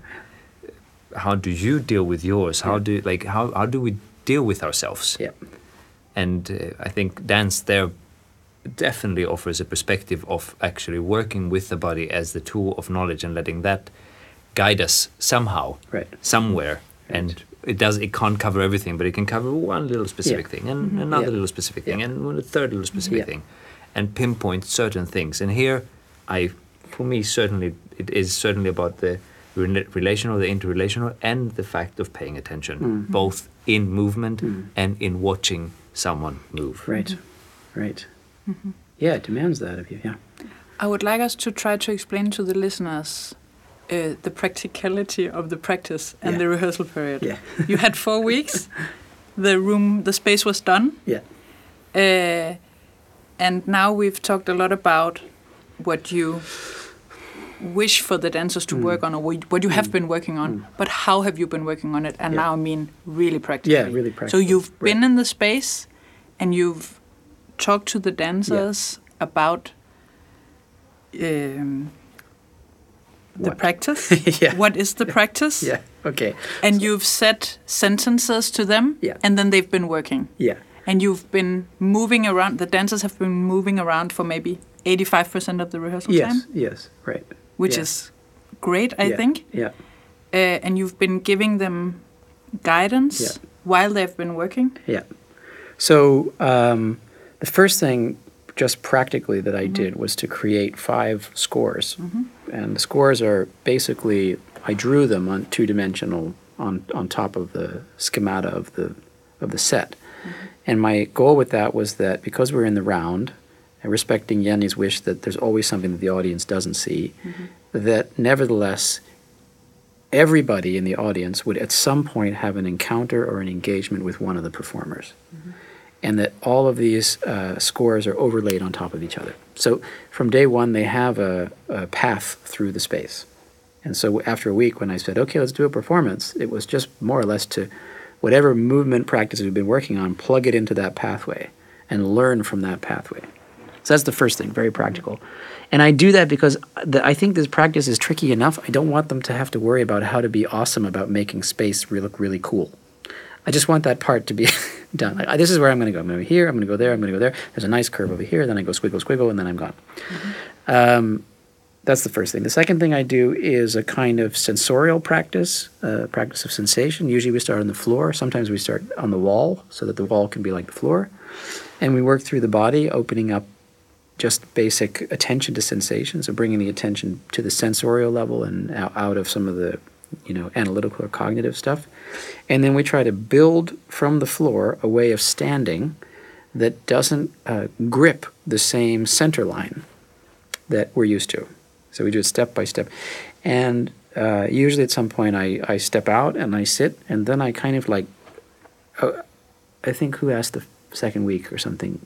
How do you deal with yours? How do like how how do we deal with ourselves? Yeah. And uh, I think dance there definitely offers a perspective of actually working with the body as the tool of knowledge and letting that guide us somehow, Right. somewhere. And it does it can't cover everything, but it can cover one little specific Yeah. thing and another Yeah. little specific thing Yeah. and a third little specific Yeah. thing, and pinpoint certain things. And here, I, for me, certainly it is certainly about the relational, the interrelational, and the fact of paying attention, Mm. both in movement Mm. and in watching someone move. Right. Right. Yeah, it demands that of you. Yeah. I would like us to try to explain to the listeners uh, the practicality of the practice and Yeah. the rehearsal period. Yeah. you had four weeks. The room, the space was done. Yeah. Uh, and now we've talked a lot about what you wish for the dancers to Mm. work on or what you have been working on. Mm. But how have you been working on it? And Yeah. now I mean really practically. Yeah, really So you've been in the space and you've talked to the dancers about um, the What? practice. yeah. What is the practice? Yeah. Okay. And you've said sentences to them, Yeah. and then they've been working. Yeah. And you've been moving around. The dancers have been moving around for maybe eighty-five percent of the rehearsal Yes. time, Yes. Right. which Yeah. is great, I Yeah. think. Yeah. Uh, and you've been giving them guidance Yeah. while they've been working. Yeah. So um, the first thing just practically that I did was to create five scores, and the scores are basically I drew them on two dimensional on on top of the schemata of the of the set, mm-hmm. and my goal with that was that because we're in the round, and respecting Yanni's wish that there's always something that the audience doesn't see, mm-hmm. that nevertheless everybody in the audience would at some point have an encounter or an engagement with one of the performers. Mm-hmm. And that all of these uh, scores are overlaid on top of each other. So from day one, they have a, a path through the space. And so after a week, when I said, okay, let's do a performance, it was just more or less to whatever movement practice we've been working on, plug it into that pathway and learn from that pathway. So that's the first thing, very practical. And I do that because the, I think this practice is tricky enough. I don't want them to have to worry about how to be awesome about making space look really cool. I just want that part to be done. This is where I'm going to go. I'm going to go here. I'm going to go there. I'm going to go there. There's a nice curve over here. Then I go squiggle, squiggle, and then I'm gone. Um, that's the first thing. The second thing I do is a kind of sensorial practice, uh, practice of sensation. Usually we start on the floor. Sometimes we start on the wall so that the wall can be like the floor. And we work through the body, opening up just basic attention to sensation. So bringing the attention to the sensorial level and out of some of the, you know, analytical or cognitive stuff. And then we try to build from the floor a way of standing that doesn't uh, grip the same center line that we're used to. So we do it step by step. And uh, usually at some point I, I step out and I sit, and then I kind of like, uh, I think who asked the second week or something,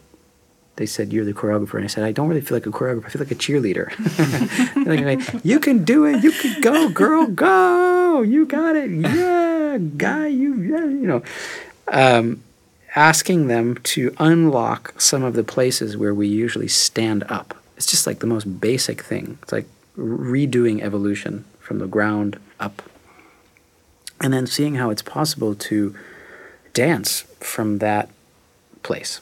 they said, You're the choreographer. And I said, I don't really feel like a choreographer. I feel like a cheerleader. like, you can do it. You can go, girl, go. You got it. Yeah, guy, you, yeah, you know. Um, asking them to unlock some of the places where we usually stand up. It's just like the most basic thing. It's like redoing evolution from the ground up. And then seeing how it's possible to dance from that place.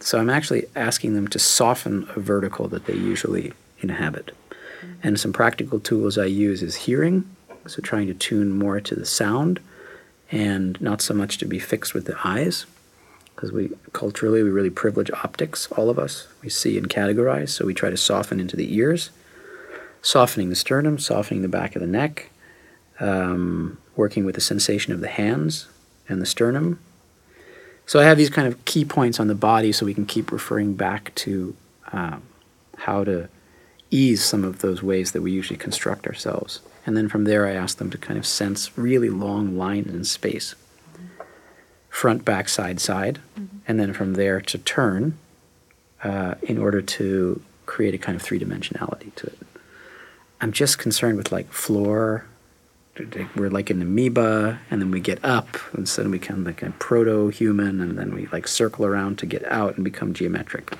So I'm actually asking them to soften a vertical that they usually inhabit. And some practical tools I use is hearing, so trying to tune more to the sound and not so much to be fixed with the eyes because we culturally we really privilege optics all of us we see and categorize so we try to soften into the ears softening the sternum softening the back of the neck um, working with the sensation of the hands and the sternum so i have these kind of key points on the body so we can keep referring back to um, how to ease some of those ways that we usually construct ourselves and then from there i ask them to kind of sense really long lines in space front, back, side, side, and then from there to turn uh, in order to create a kind of three dimensionality to it. I'm just concerned with like floor. We're like an amoeba, and then we get up, and suddenly we become like a proto-human, and then we like circle around to get out and become geometric.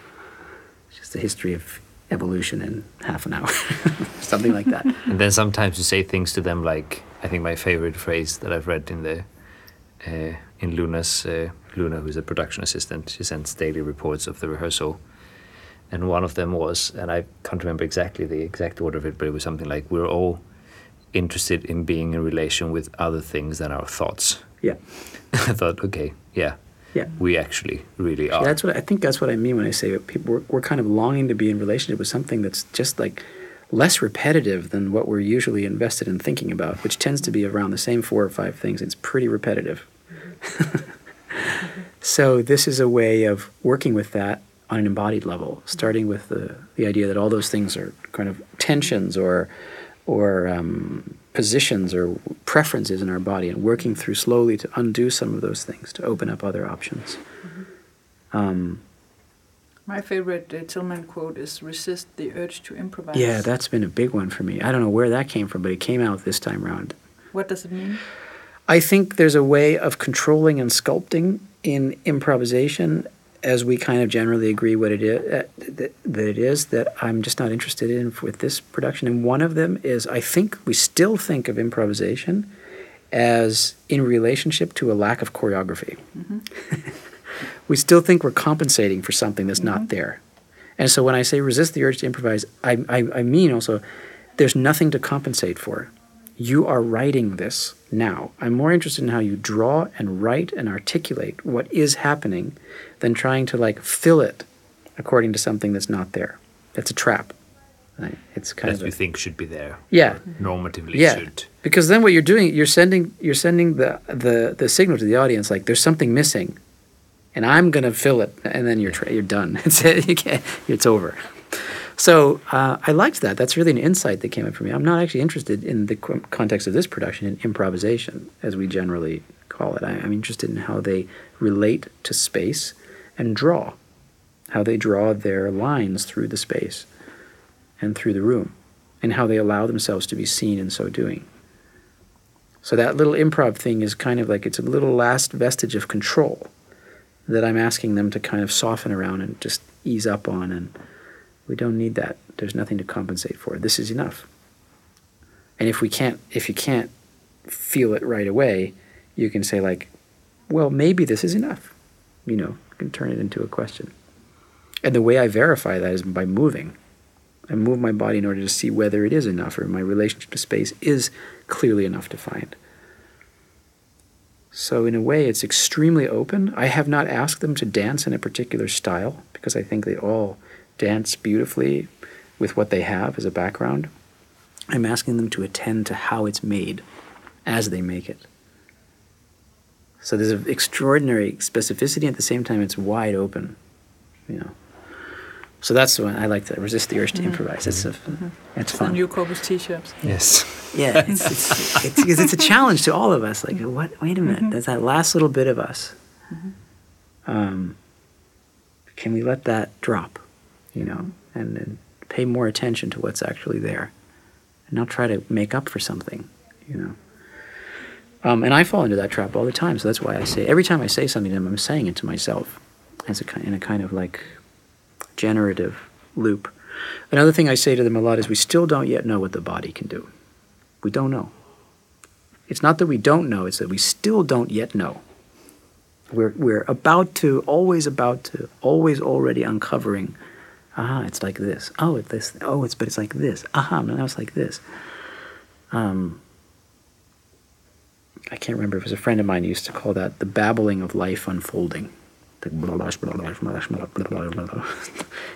It's just the history of evolution in half an hour, something like that. And then sometimes you say things to them like I think my favorite phrase that I've read in the uh, in Luna's uh, Luna, who's a production assistant. She sends daily reports of the rehearsal, and one of them was, and I can't remember exactly the exact order of it, but it was something like we're all interested in being in relation with other things than our thoughts. Yeah. I thought, okay, yeah, Yeah. we actually really are. Yeah, that's what I think. That's what I mean when I say people we're, we're kind of longing to be in relationship with something that's just like less repetitive than what we're usually invested in thinking about, which tends to be around the same four or five things. It's pretty repetitive. so this is a way of working with that on an embodied level, starting with the, the idea that all those things are kind of tensions or or um, positions or preferences in our body, and working through slowly to undo some of those things to open up other options. Um, My favorite uh, Tilman quote is resist the urge to improvise. yeah, that's been a big one for me. I don't know where that came from, but it came out this time around. What does it mean? I think there's a way of controlling and sculpting in improvisation, as we kind of generally agree what it is uh, that, that it is that I'm just not interested in with this production. And one of them is I think we still think of improvisation as in relationship to a lack of choreography. we still think we're compensating for something that's not there. And so when I say resist the urge to improvise, I, I, I mean also there's nothing to compensate for. You are writing this now. I'm more interested in how you draw and write and articulate what is happening than trying to like fill it according to something that's not there. That's a trap. Right? It's kind that of you a, think should be there. yeah, Normatively yeah. should. Because then what you're doing, you're sending you're sending the the the signal to the audience like there's something missing, and I'm gonna fill it, and then you're tra- you're done. It's you can't, it's over. So uh, I liked that. That's really an insight that came up for me. I'm not actually interested in the co- context of this production in improvisation, as we generally call it. I, I'm interested in how they relate to space and draw, how they draw their lines through the space and through the room, and how they allow themselves to be seen in so doing. So that little improv thing is kind of like it's a little last vestige of control that I'm asking them to kind of soften around and just ease up on and we don't need that. There's nothing to compensate for. This is enough. And if we can't if you can't feel it right away, you can say like, well, maybe this is enough. You know, can turn it into a question. And the way I verify that is by moving. I move my body in order to see whether it is enough or my relationship to space is clearly enough defined. So, in a way, it's extremely open. I have not asked them to dance in a particular style because I think they all dance beautifully with what they have as a background. I'm asking them to attend to how it's made as they make it. So, there's an extraordinary specificity, at the same time, it's wide open, you know. So that's the one I like to resist the urge to mm-hmm. improvise. It's a, mm-hmm. it's The fun. new Corpus T-shirts. Yes. Yeah, it's it's, it's, because it's a challenge to all of us. Like, mm-hmm. what? Wait a minute. There's that last little bit of us. Um, can we let that drop? You know, and, and pay more attention to what's actually there, and not try to make up for something. You know. Um, and I fall into that trap all the time. So that's why I say every time I say something to them, I'm saying it to myself, as a in a kind of like generative loop. Another thing I say to them a lot is, we still don't yet know what the body can do. We don't know. It's not that we don't know, it's that we still don't yet know. We're, we're about to, always about to, always already uncovering. Ah, it's like this. Oh, it's this. Oh, it's but it's like this. Aha, now it's like this. Um, I can't remember. If it was a friend of mine who used to call that the babbling of life unfolding.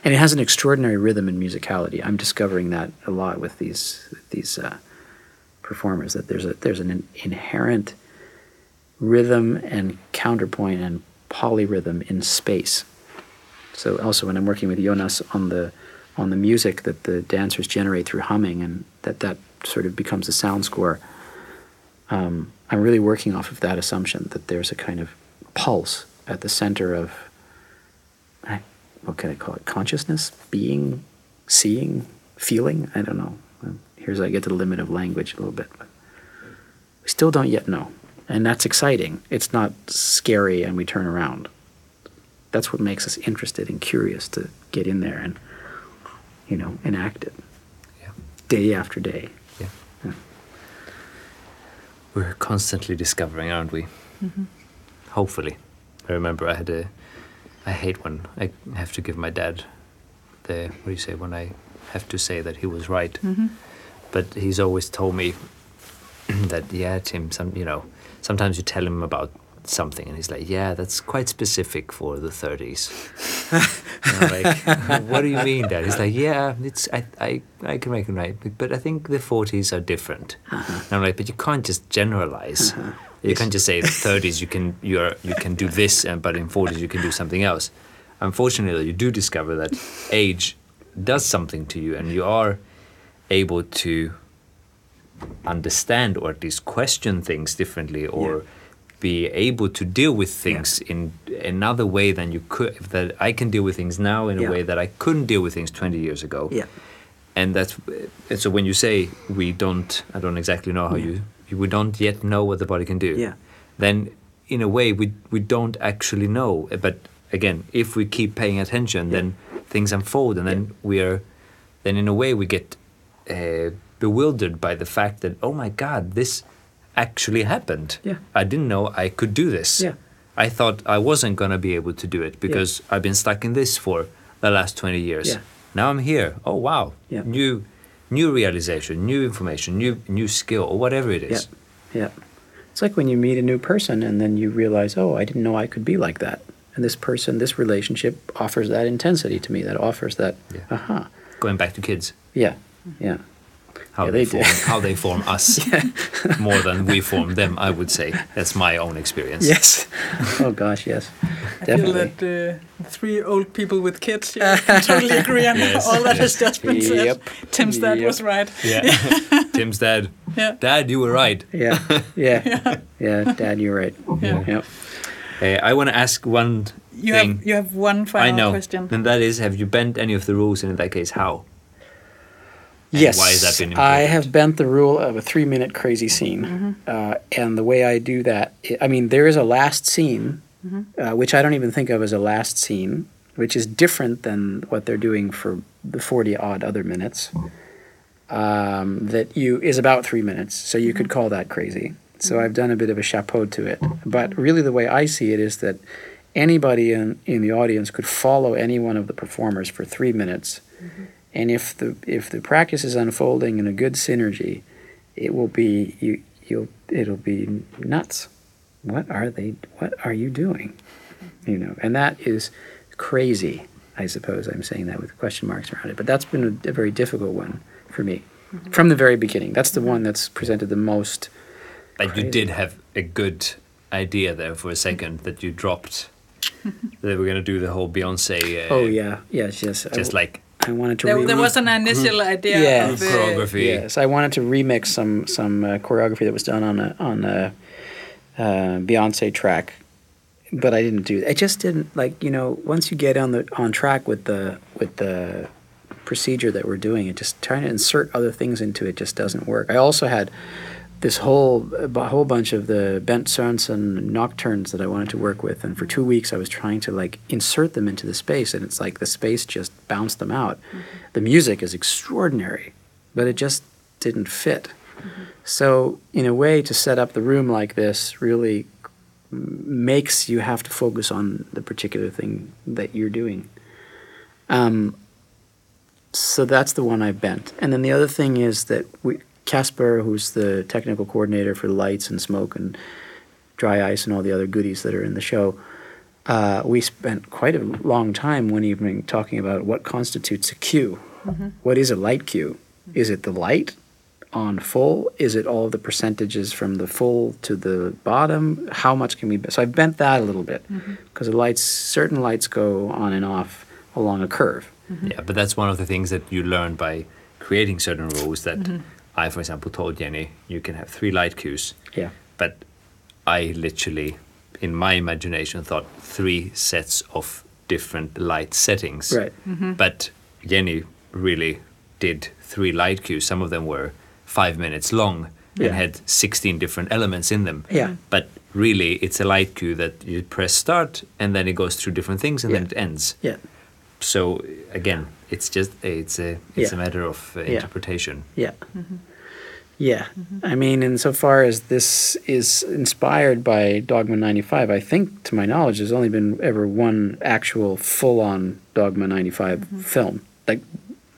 And it has an extraordinary rhythm and musicality. I'm discovering that a lot with these these uh, performers. That there's a there's an inherent rhythm and counterpoint and polyrhythm in space. So also when I'm working with Jonas on the on the music that the dancers generate through humming and that that sort of becomes a sound score. Um, I'm really working off of that assumption that there's a kind of pulse at the center of what can I call it? Consciousness, being, seeing, feeling. I don't know. Here's I get to the limit of language a little bit, but we still don't yet know, and that's exciting. It's not scary, and we turn around. That's what makes us interested and curious to get in there and, you know, enact it Yeah. day after day. Yeah. Yeah. We're constantly discovering, aren't we? Mm-hmm. Hopefully. I remember I had a. I hate when I have to give my dad the. What do you say? When I have to say that he was right. Mm-hmm. But he's always told me that, yeah, Tim, some, you know, sometimes you tell him about something and he's like, yeah, that's quite specific for the 30s. And I'm like, what do you mean, Dad? He's like, yeah, it's I, I, I can make it right, but, but I think the 40s are different. Uh-huh. And I'm like, but you can't just generalize. Uh-huh. You can't just say the 30s you can you're you can do this, and but in 40s you can do something else. Unfortunately, you do discover that age does something to you, and you are able to understand or at least question things differently, or be able to deal with things in another way than you could. That I can deal with things now in a way that I couldn't deal with things 20 years ago Yeah. and that's and so when you say we don't i don't exactly know how you we don't yet know what the body can do Yeah. then in a way we we don't actually know but again if we keep paying attention then things unfold and then we are then in a way we get uh, bewildered by the fact that oh my god this actually happened Yeah. i didn't know i could do this Yeah. i thought i wasn't going to be able to do it because i've been stuck in this for the last 20 years Yeah. now i'm here oh wow Yeah. new new realization new information new new skill or whatever it is. Yeah. Yeah. It's like when you meet a new person and then you realize, oh, I didn't know I could be like that. and this person, this relationship offers that intensity to me. That offers that. Yeah. Aha. Going back to kids, Yeah. Yeah. How Yeah, they, they form, how they form us more than we form them. I would say that's my own experience. Yes. oh gosh, yes. I feel Definitely. that uh, three old people with kids yeah, can totally agree on Yes, all that yes. has just been said. Yep. Tim's dad Yep. was right. Yeah. Tim's dad. Yeah. Dad, you were right. Yeah. Yeah. Yeah. Dad, you're right. Yeah. Yep. Uh, I want to ask one You thing. have you have one final I know, question. and that is, have you bent any of the rules? And in that case, how? And Yes. why has that been I have bent the rule of a three minute crazy scene. Uh, and the way I do that, I mean, there is a last scene, uh, which I don't even think of as a last scene, which is different than what they're doing for the 40 odd other minutes. Um, that you is about three minutes, so you could call that crazy. So I've done a bit of a chapeau to it. But really, the way I see it is that anybody in, in the audience could follow any one of the performers for three minutes. And if the if the practice is unfolding in a good synergy, it will be you you'll it'll be nuts. What are they? What are you doing? You know, and that is crazy. I suppose I'm saying that with question marks around it, but that's been a, a very difficult one for me from the very beginning. That's the one that's presented the most. But you did have a good idea there for a second that you dropped. That they were going to do the whole Beyonce. Uh, oh yeah, yes, yes. Just w- like I wanted to. There, re- there was an initial idea Yeah. of choreography. Yes, I wanted to remix some some uh, choreography that was done on a on a uh, Beyonce track, but I didn't do. It I just didn't like you know once you get on the on track with the with the procedure that we're doing, it just trying to insert other things into it just doesn't work. I also had this whole a whole bunch of the Bent Sorensen nocturnes that I wanted to work with, and for two weeks I was trying to like insert them into the space, and it's like the space just bounced them out. The music is extraordinary, but it just didn't fit. So, in a way, to set up the room like this really makes you have to focus on the particular thing that you're doing. Um, so that's the one I bent. And then the other thing is that we, Casper, who's the technical coordinator for lights and smoke and dry ice and all the other goodies that are in the show, uh, we spent quite a long time one evening talking about what constitutes a cue. What is a light cue? Is it the light on full? Is it all the percentages from the full to the bottom? How much can we? Be- So I bent that a little bit because the lights, certain lights go on and off along a curve. Yeah, but that's one of the things that you learn by creating certain rules. That Mm-hmm. I, for example, told Jenny you can have three light cues, Yeah. but I literally, in my imagination, thought three sets of different light settings. Right. Mm-hmm. But Jenny really did three light cues. Some of them were five minutes long Yeah. and had 16 different elements in them. Yeah. Mm-hmm. But really, it's a light cue that you press start and then it goes through different things and then it ends. Yeah. So again, it's just it's a it's Yeah. a matter of uh, Yeah. interpretation. Yeah. Mm-hmm. Yeah. Mm-hmm. I mean, insofar as this is inspired by Dogma 95, I think, to my knowledge, there's only been ever one actual full on Dogma 95 mm-hmm. film like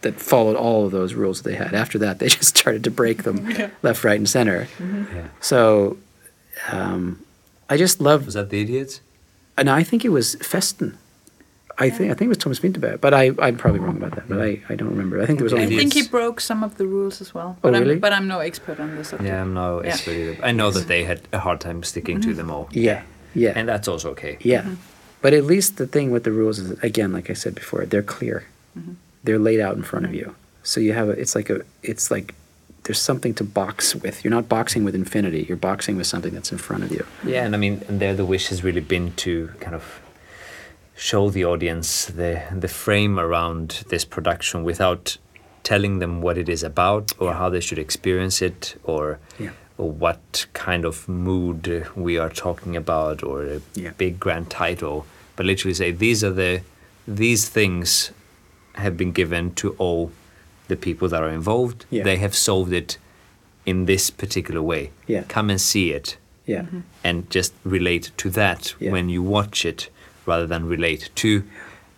that followed all of those rules they had. After that, they just started to break them Yeah. left, right, and center. Yeah. So um, I just love Was that the idiots? Uh, and I think it was Festen. I think I think it was Thomas Vinterberg, but I I'm probably wrong about that. But I, I don't remember. I think there was I think he broke some of the rules as well. Oh, But really? I'm, but I'm no expert on this subject. Yeah, I'm no Yeah. expert either. I know that they had a hard time sticking to them all, yeah yeah and that's also okay. yeah. But at least the thing with the rules is again, like I said before, they're clear. Mm-hmm. They're laid out in front of mm-hmm. you, so you have a. It's like a. It's like there's something to box with. You're not boxing with infinity. You're boxing with something that's in front of you. Yeah, and I mean, and there the wish has really been to kind of show the audience the the frame around this production without telling them what it is about or how they should experience it or Yeah. or what kind of mood we are talking about or a Yeah. big grand title, but literally say these are the these things have been given to all the people that are involved. Yeah. They have solved it in this particular way. Yeah. Come and see it Yeah. and just relate to that Yeah. when you watch it rather than relate to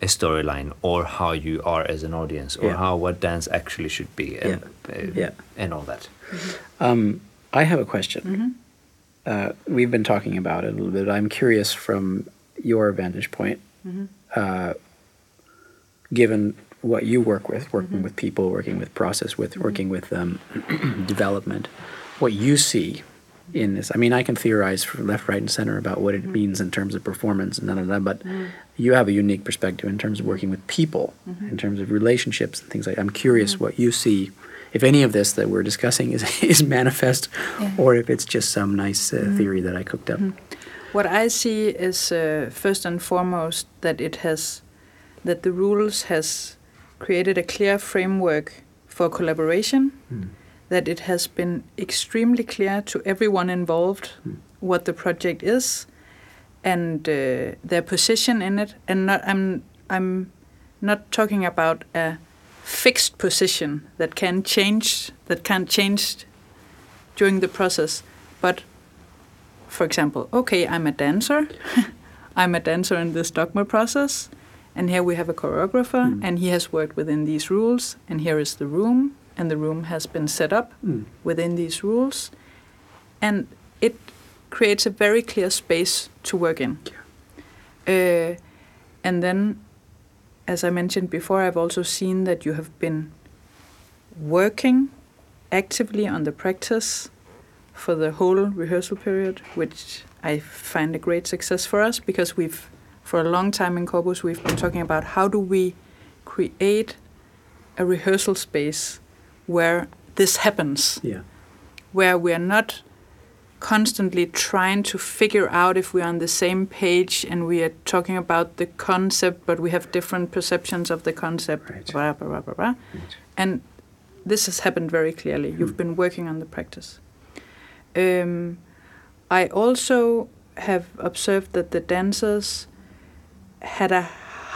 a storyline or how you are as an audience or Yeah. how what dance actually should be and, uh, Yeah. and all that. Um, I have a question. Uh, we've been talking about it a little bit. I'm curious from your vantage point, uh, given what you work with, working with people, working with process, with working with um, development, what you see in this. I mean, I can theorize from left, right, and center about what it mm-hmm. means in terms of performance and da da da. But mm-hmm. you have a unique perspective in terms of working with people, mm-hmm. in terms of relationships and things like. That. I'm curious what you see. If any of this that we're discussing is is manifest, Yeah. or if it's just some nice uh, theory that I cooked up. What I see is uh, first and foremost that it has that the rules has created a clear framework for collaboration. Hmm. That it has been extremely clear to everyone involved what the project is and uh, their position in it. And not, I'm I'm not talking about a fixed position that can change that can't change during the process, but for example, okay, I'm a dancer. I'm a dancer in this dogma process. And here we have a choreographer, Mm. and he has worked within these rules. And here is the room, and the room has been set up Mm. within these rules. And it creates a very clear space to work in. Uh, and then, as I mentioned before, I've also seen that you have been working actively on the practice for the whole rehearsal period, which I find a great success for us because we've, for a long time in Corpus, we've been talking about how do we create a rehearsal space where this happens, Yeah. where we are not constantly trying to figure out if we're on the same page and we are talking about the concept, but we have different perceptions of the concept. Right. Blah, blah, blah. Right. And this has happened very clearly. You've been working on the practice. Um, I also have observed that the dancers had a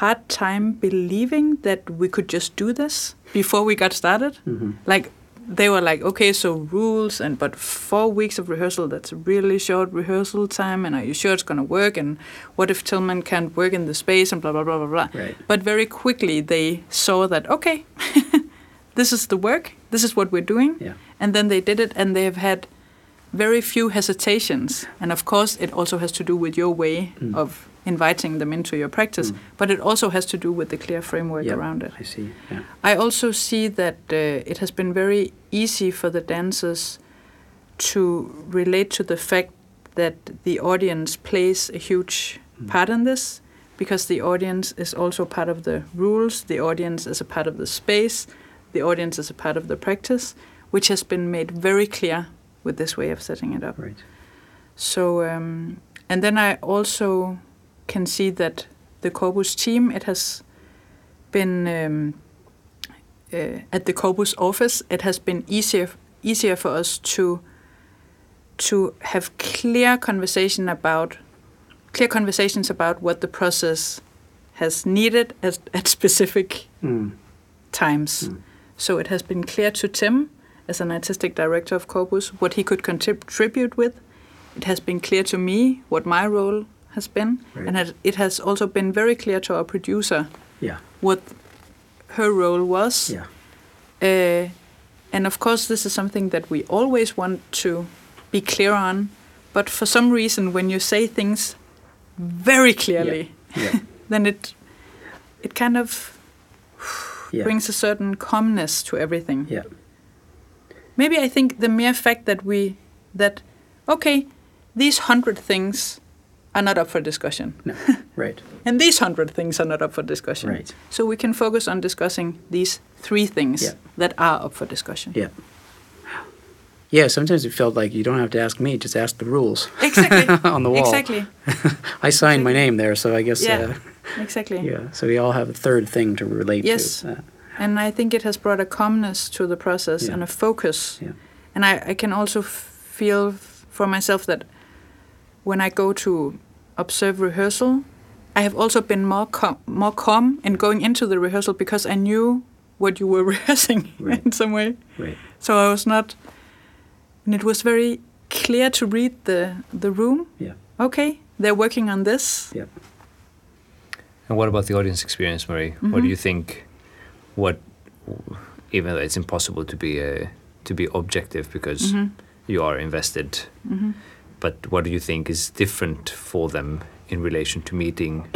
hard time believing that we could just do this before we got started. Mhm. Like they were like, okay, so rules and but four weeks of rehearsal, that's a really short rehearsal time, and are you sure it's gonna work? And what if Tilman can't work in the space and blah blah blah blah blah. Right. But very quickly they saw that okay, this is the work, this is what we're doing, Yeah. and then they did it, and they have had very few hesitations. And of course, it also has to do with your way Mm. of inviting them into your practice, Mm. but it also has to do with the clear framework Yeah, around it. I see. Yeah. I also see that uh, it has been very easy for the dancers to relate to the fact that the audience plays a huge Mm. part in this because the audience is also part of the rules, the audience is a part of the space, the audience is a part of the practice, which has been made very clear with this way of setting it up. Right. So, um, and then I also can see that the Corpus team, it has been um, uh, at the Corpus office. It has been easier easier for us to to have clear conversation about clear conversations about what the process has needed at, at specific Mm. times. Mm. So it has been clear to Tim, as an artistic director of Corpus, what he could contribute with. It has been clear to me what my role has been, Right. and it- it has also been very clear to our producer Yeah. what her role was. Yeah. Uh, and of course, this is something that we always want to be clear on. But for some reason, when you say things very clearly, Yeah. then it it kind of Yeah. brings a certain calmness to everything. Yeah. Maybe I think the mere fact that we that okay, these hundred things are not up for discussion, No. Right. and these hundred things are not up for discussion. Right. So we can focus on discussing these three things Yeah. that are up for discussion. Yeah. Yeah, sometimes it felt like you don't have to ask me, just ask the rules Exactly. on the wall. Exactly. I signed my name there, so I guess, Yeah. uh, Exactly. yeah. So we all have a third thing to relate Yes. to. Uh, And I think it has brought a calmness to the process Yeah. and a focus. Yeah. And I, I can also f- feel f- for myself that when I go to observe rehearsal, I have also been more com- more calm in going into the rehearsal because I knew what you were rehearsing Right. in some way. right. So I was not, and it was very clear to read the the room. Yeah. Okay, they're working on this. Yeah. And what about the audience experience, Marie? What do you think? What, even though it's impossible to be uh, to be objective because Mhm. you are invested, Mhm. But what do you think is different for them in relation to meeting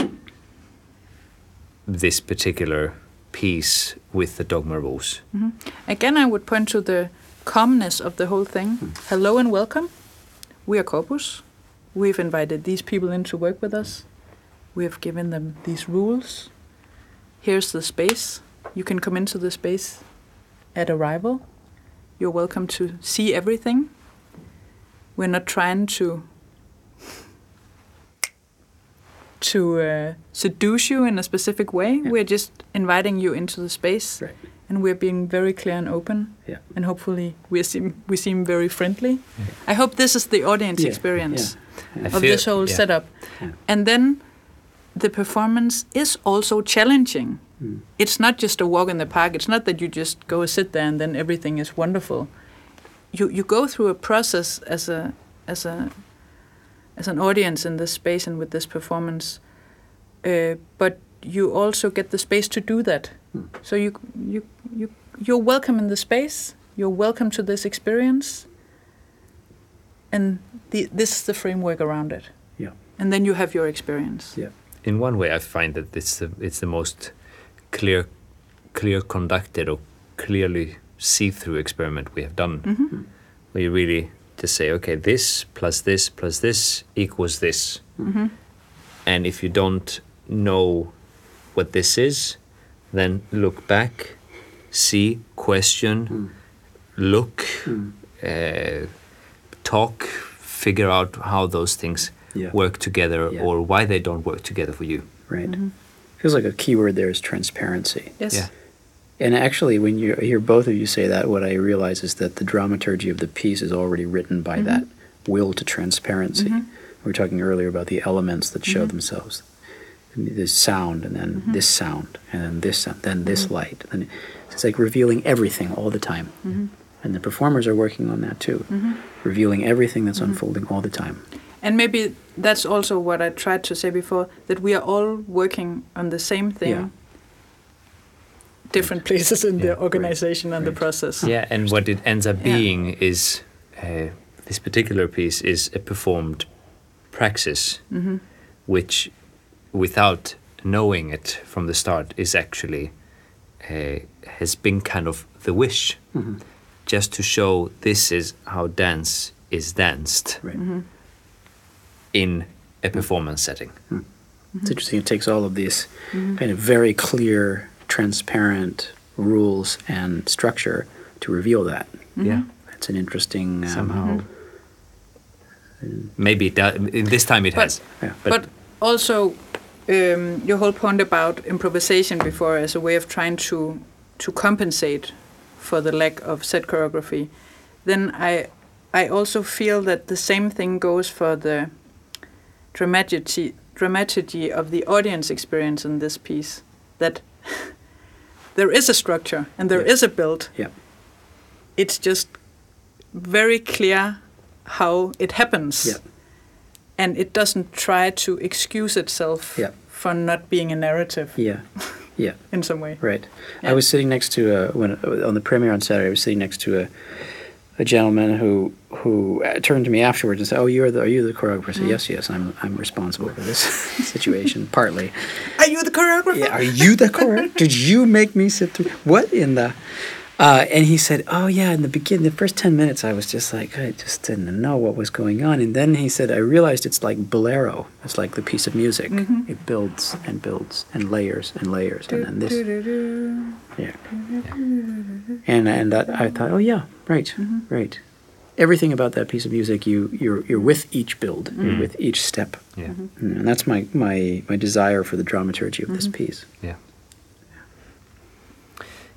this particular piece with the dogma rules. Mm-hmm. Again, I would point to the calmness of the whole thing. Hello and welcome. We are Corpus. We've invited these people in to work with us. We have given them these rules. Here's the space. You can come into the space at arrival. You're welcome to see everything. We're not trying to to uh, seduce you in a specific way. Yeah. We're just inviting you into the space Right. and we're being very clear and open Yeah. and hopefully we seem we seem very friendly i hope this is the audience Yeah, experience of this whole yeah. setup Yeah. and then the performance is also challenging Mm. it's not just a walk in the park it's not that you just go sit there and then everything is wonderful you you go through a process as a as a as an audience in this space and with this performance uh, but you also get the space to do that Mm. so you you you you're welcome in the space you're welcome to this experience and the, this is the framework around it Yeah. and then you have your experience Yeah. In one way, I find that it's the it's the most clear, clear conducted or clearly see-through experiment we have done. Mhm. Where you really just say, okay, this plus this plus this equals this, Mhm. and if you don't know what this is, then look back, see, question, Mm. look, Mm. uh, talk, figure out how those things Yeah. work together Yeah. or why they don't work together for you. Right. Mhm. Feels like a key word there is transparency. yes Yeah. And actually, when you hear both of you say that, what I realize is that the dramaturgy of the piece is already written by that will to transparency. Mhm. We were talking earlier about the elements that show Mhm. themselves. This sound, and then Mhm. this sound, and then this sound, then this light. And it's like revealing everything all the time. Mhm. And the performers are working on that too, revealing everything that's unfolding all the time. and maybe that's also what i tried to say before that we are all working on the same thing Yeah. Different places in Yeah, the right, organization and the process Yeah, and what it ends up Yeah. being is uh, this particular piece is a performed praxis, Mhm. which, without knowing it from the start, is actually uh, has been kind of the wish, Mhm. just to show this is how dance is danced Right. Mhm. in a performance setting. It's interesting. It takes all of these Mhm. kind of very clear, transparent rules and structure to reveal that. Yeah, It's an interesting um, somehow. Maybe it do- this time it But- has. Yeah. But, also, um, your whole point about improvisation before as a way of trying to to compensate for the lack of set choreography, then I I also feel that the same thing goes for the dramaturgy dramaturgy of the audience experience in this piece. That there is a structure and there is a build. Yeah. It's just very clear how it happens Yeah. and it doesn't try to excuse itself Yeah. for not being a narrative Yeah. Yeah. in some way. Right. Yeah. I was sitting next to a, when on the premiere on Saturday. I was sitting next to a a gentleman who who uh, turned to me afterwards and said, "Oh, you're the are you the choreographer?" I said, "Yes, yes, I'm I'm responsible for this situation partly." Are you the choreographer? Yeah, are you the choreographer? Did you make me sit through what in the? Uh, and he said, "Oh yeah." In the beginning, the first ten minutes, I was just like, I just didn't know what was going on. And then he said, "I realized it's like bolero. It's like the piece of music. Mhm. It builds and builds and layers and layers, and then this, yeah." And and that, I thought, "Oh yeah, right, Mhm. right." Everything about that piece of music, you you're you're with each build, Mhm. you're with each step, Yeah, and that's my my my desire for the dramaturgy of this Mhm. piece. yeah.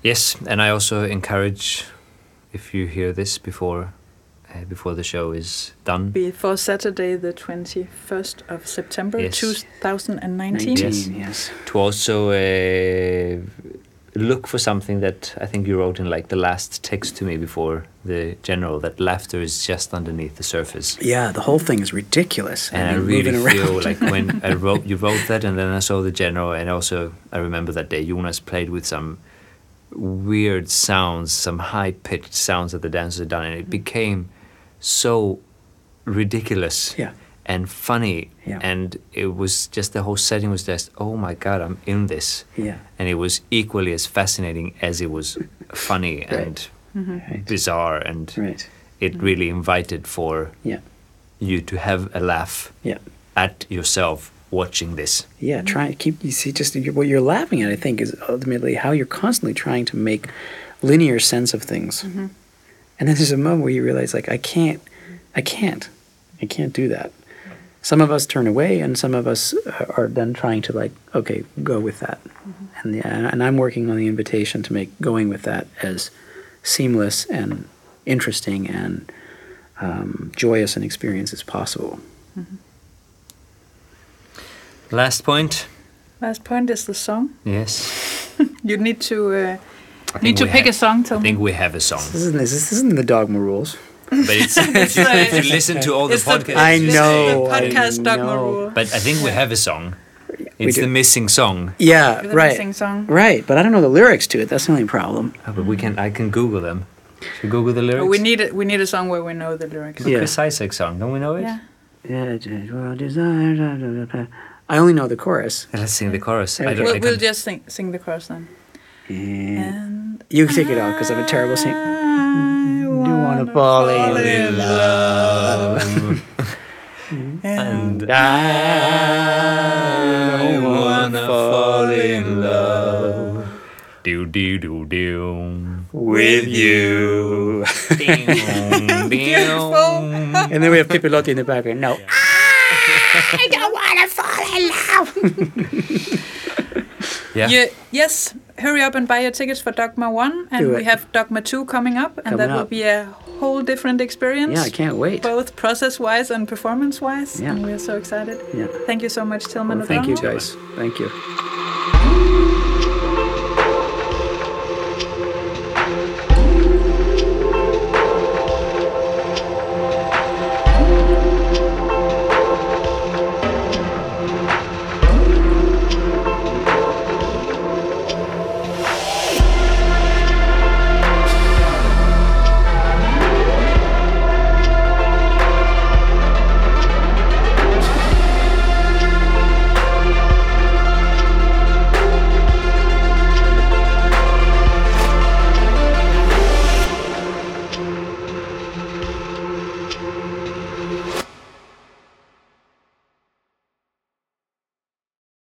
Yes, and I also encourage, if you hear this before, uh, before the show is done, Before Saturday, the 21st of September, Yes. 2019. Yes. yes. to also uh, look for something that I think you wrote in like the last text to me before the general that laughter is just underneath the surface. Yeah, the whole thing is ridiculous. And I you're really moving feel around. like when I wrote, you wrote that, and then I saw the general, and also I remember that day Jonas played with some weird sounds, some high pitched sounds that the dancers had done, and it mm-hmm. became so ridiculous yeah, and funny. Yeah. And it was just the whole setting was just, oh my God, I'm in this. Yeah. And it was equally as fascinating as it was funny and mm-hmm. Right. bizarre. And Right. it mm-hmm. really invited for Yeah. you to have a laugh Yeah. at yourself watching this. Yeah, try and keep. You see, just what you're laughing at, I think, is ultimately how you're constantly trying to make linear sense of things. And then there's a moment where you realize, like, I can't, I can't, I can't do that. Some of us turn away, and some of us uh, are then trying to like, okay, go with that. And yeah, and I'm working on the invitation to make going with that as seamless and interesting and um, joyous an experience as possible. Last point. Last point is the song. Yes. You need to uh, I need to pick ha- a song. Tell I me. think we have a song. This isn't this, this isn't the dogma rules. But it's, if, you, if you listen to all the It's the- podcasts. I know, The I podcast dogma know. rule. But I think we have a song. It's the missing song. Yeah, The right. missing song. Right, but I don't know the lyrics to it. That's the only problem. Oh, but we can. I can Google them. Should we Google the lyrics? But we need a, we need a song where we know the lyrics. the Yeah. Chris Isaak song. Don't we know it? Yeah. Yeah, just well, desire, da, da, da, da. I only know the chorus. Let's sing the chorus. I Okay. don't, We'll, I we'll just sing sing the chorus then. And And you can take it out because I'm a terrible singer. I Do wanna fall in in love. And I wanna fall in love. Do do do do. with you. Beautiful. and then we have Pipilotti in the background. No. Yeah. Yeah, yes, hurry up and buy your tickets for Dogma 1. And Do we have Dogma 2 coming up. And Coming that will be a whole different experience. Yeah, I can't wait. Both process wise and performance wise. Yeah. And we're so excited. Yeah. Thank you so much, Tilman. Well, thank you, O'Donnell. guys. Thank you.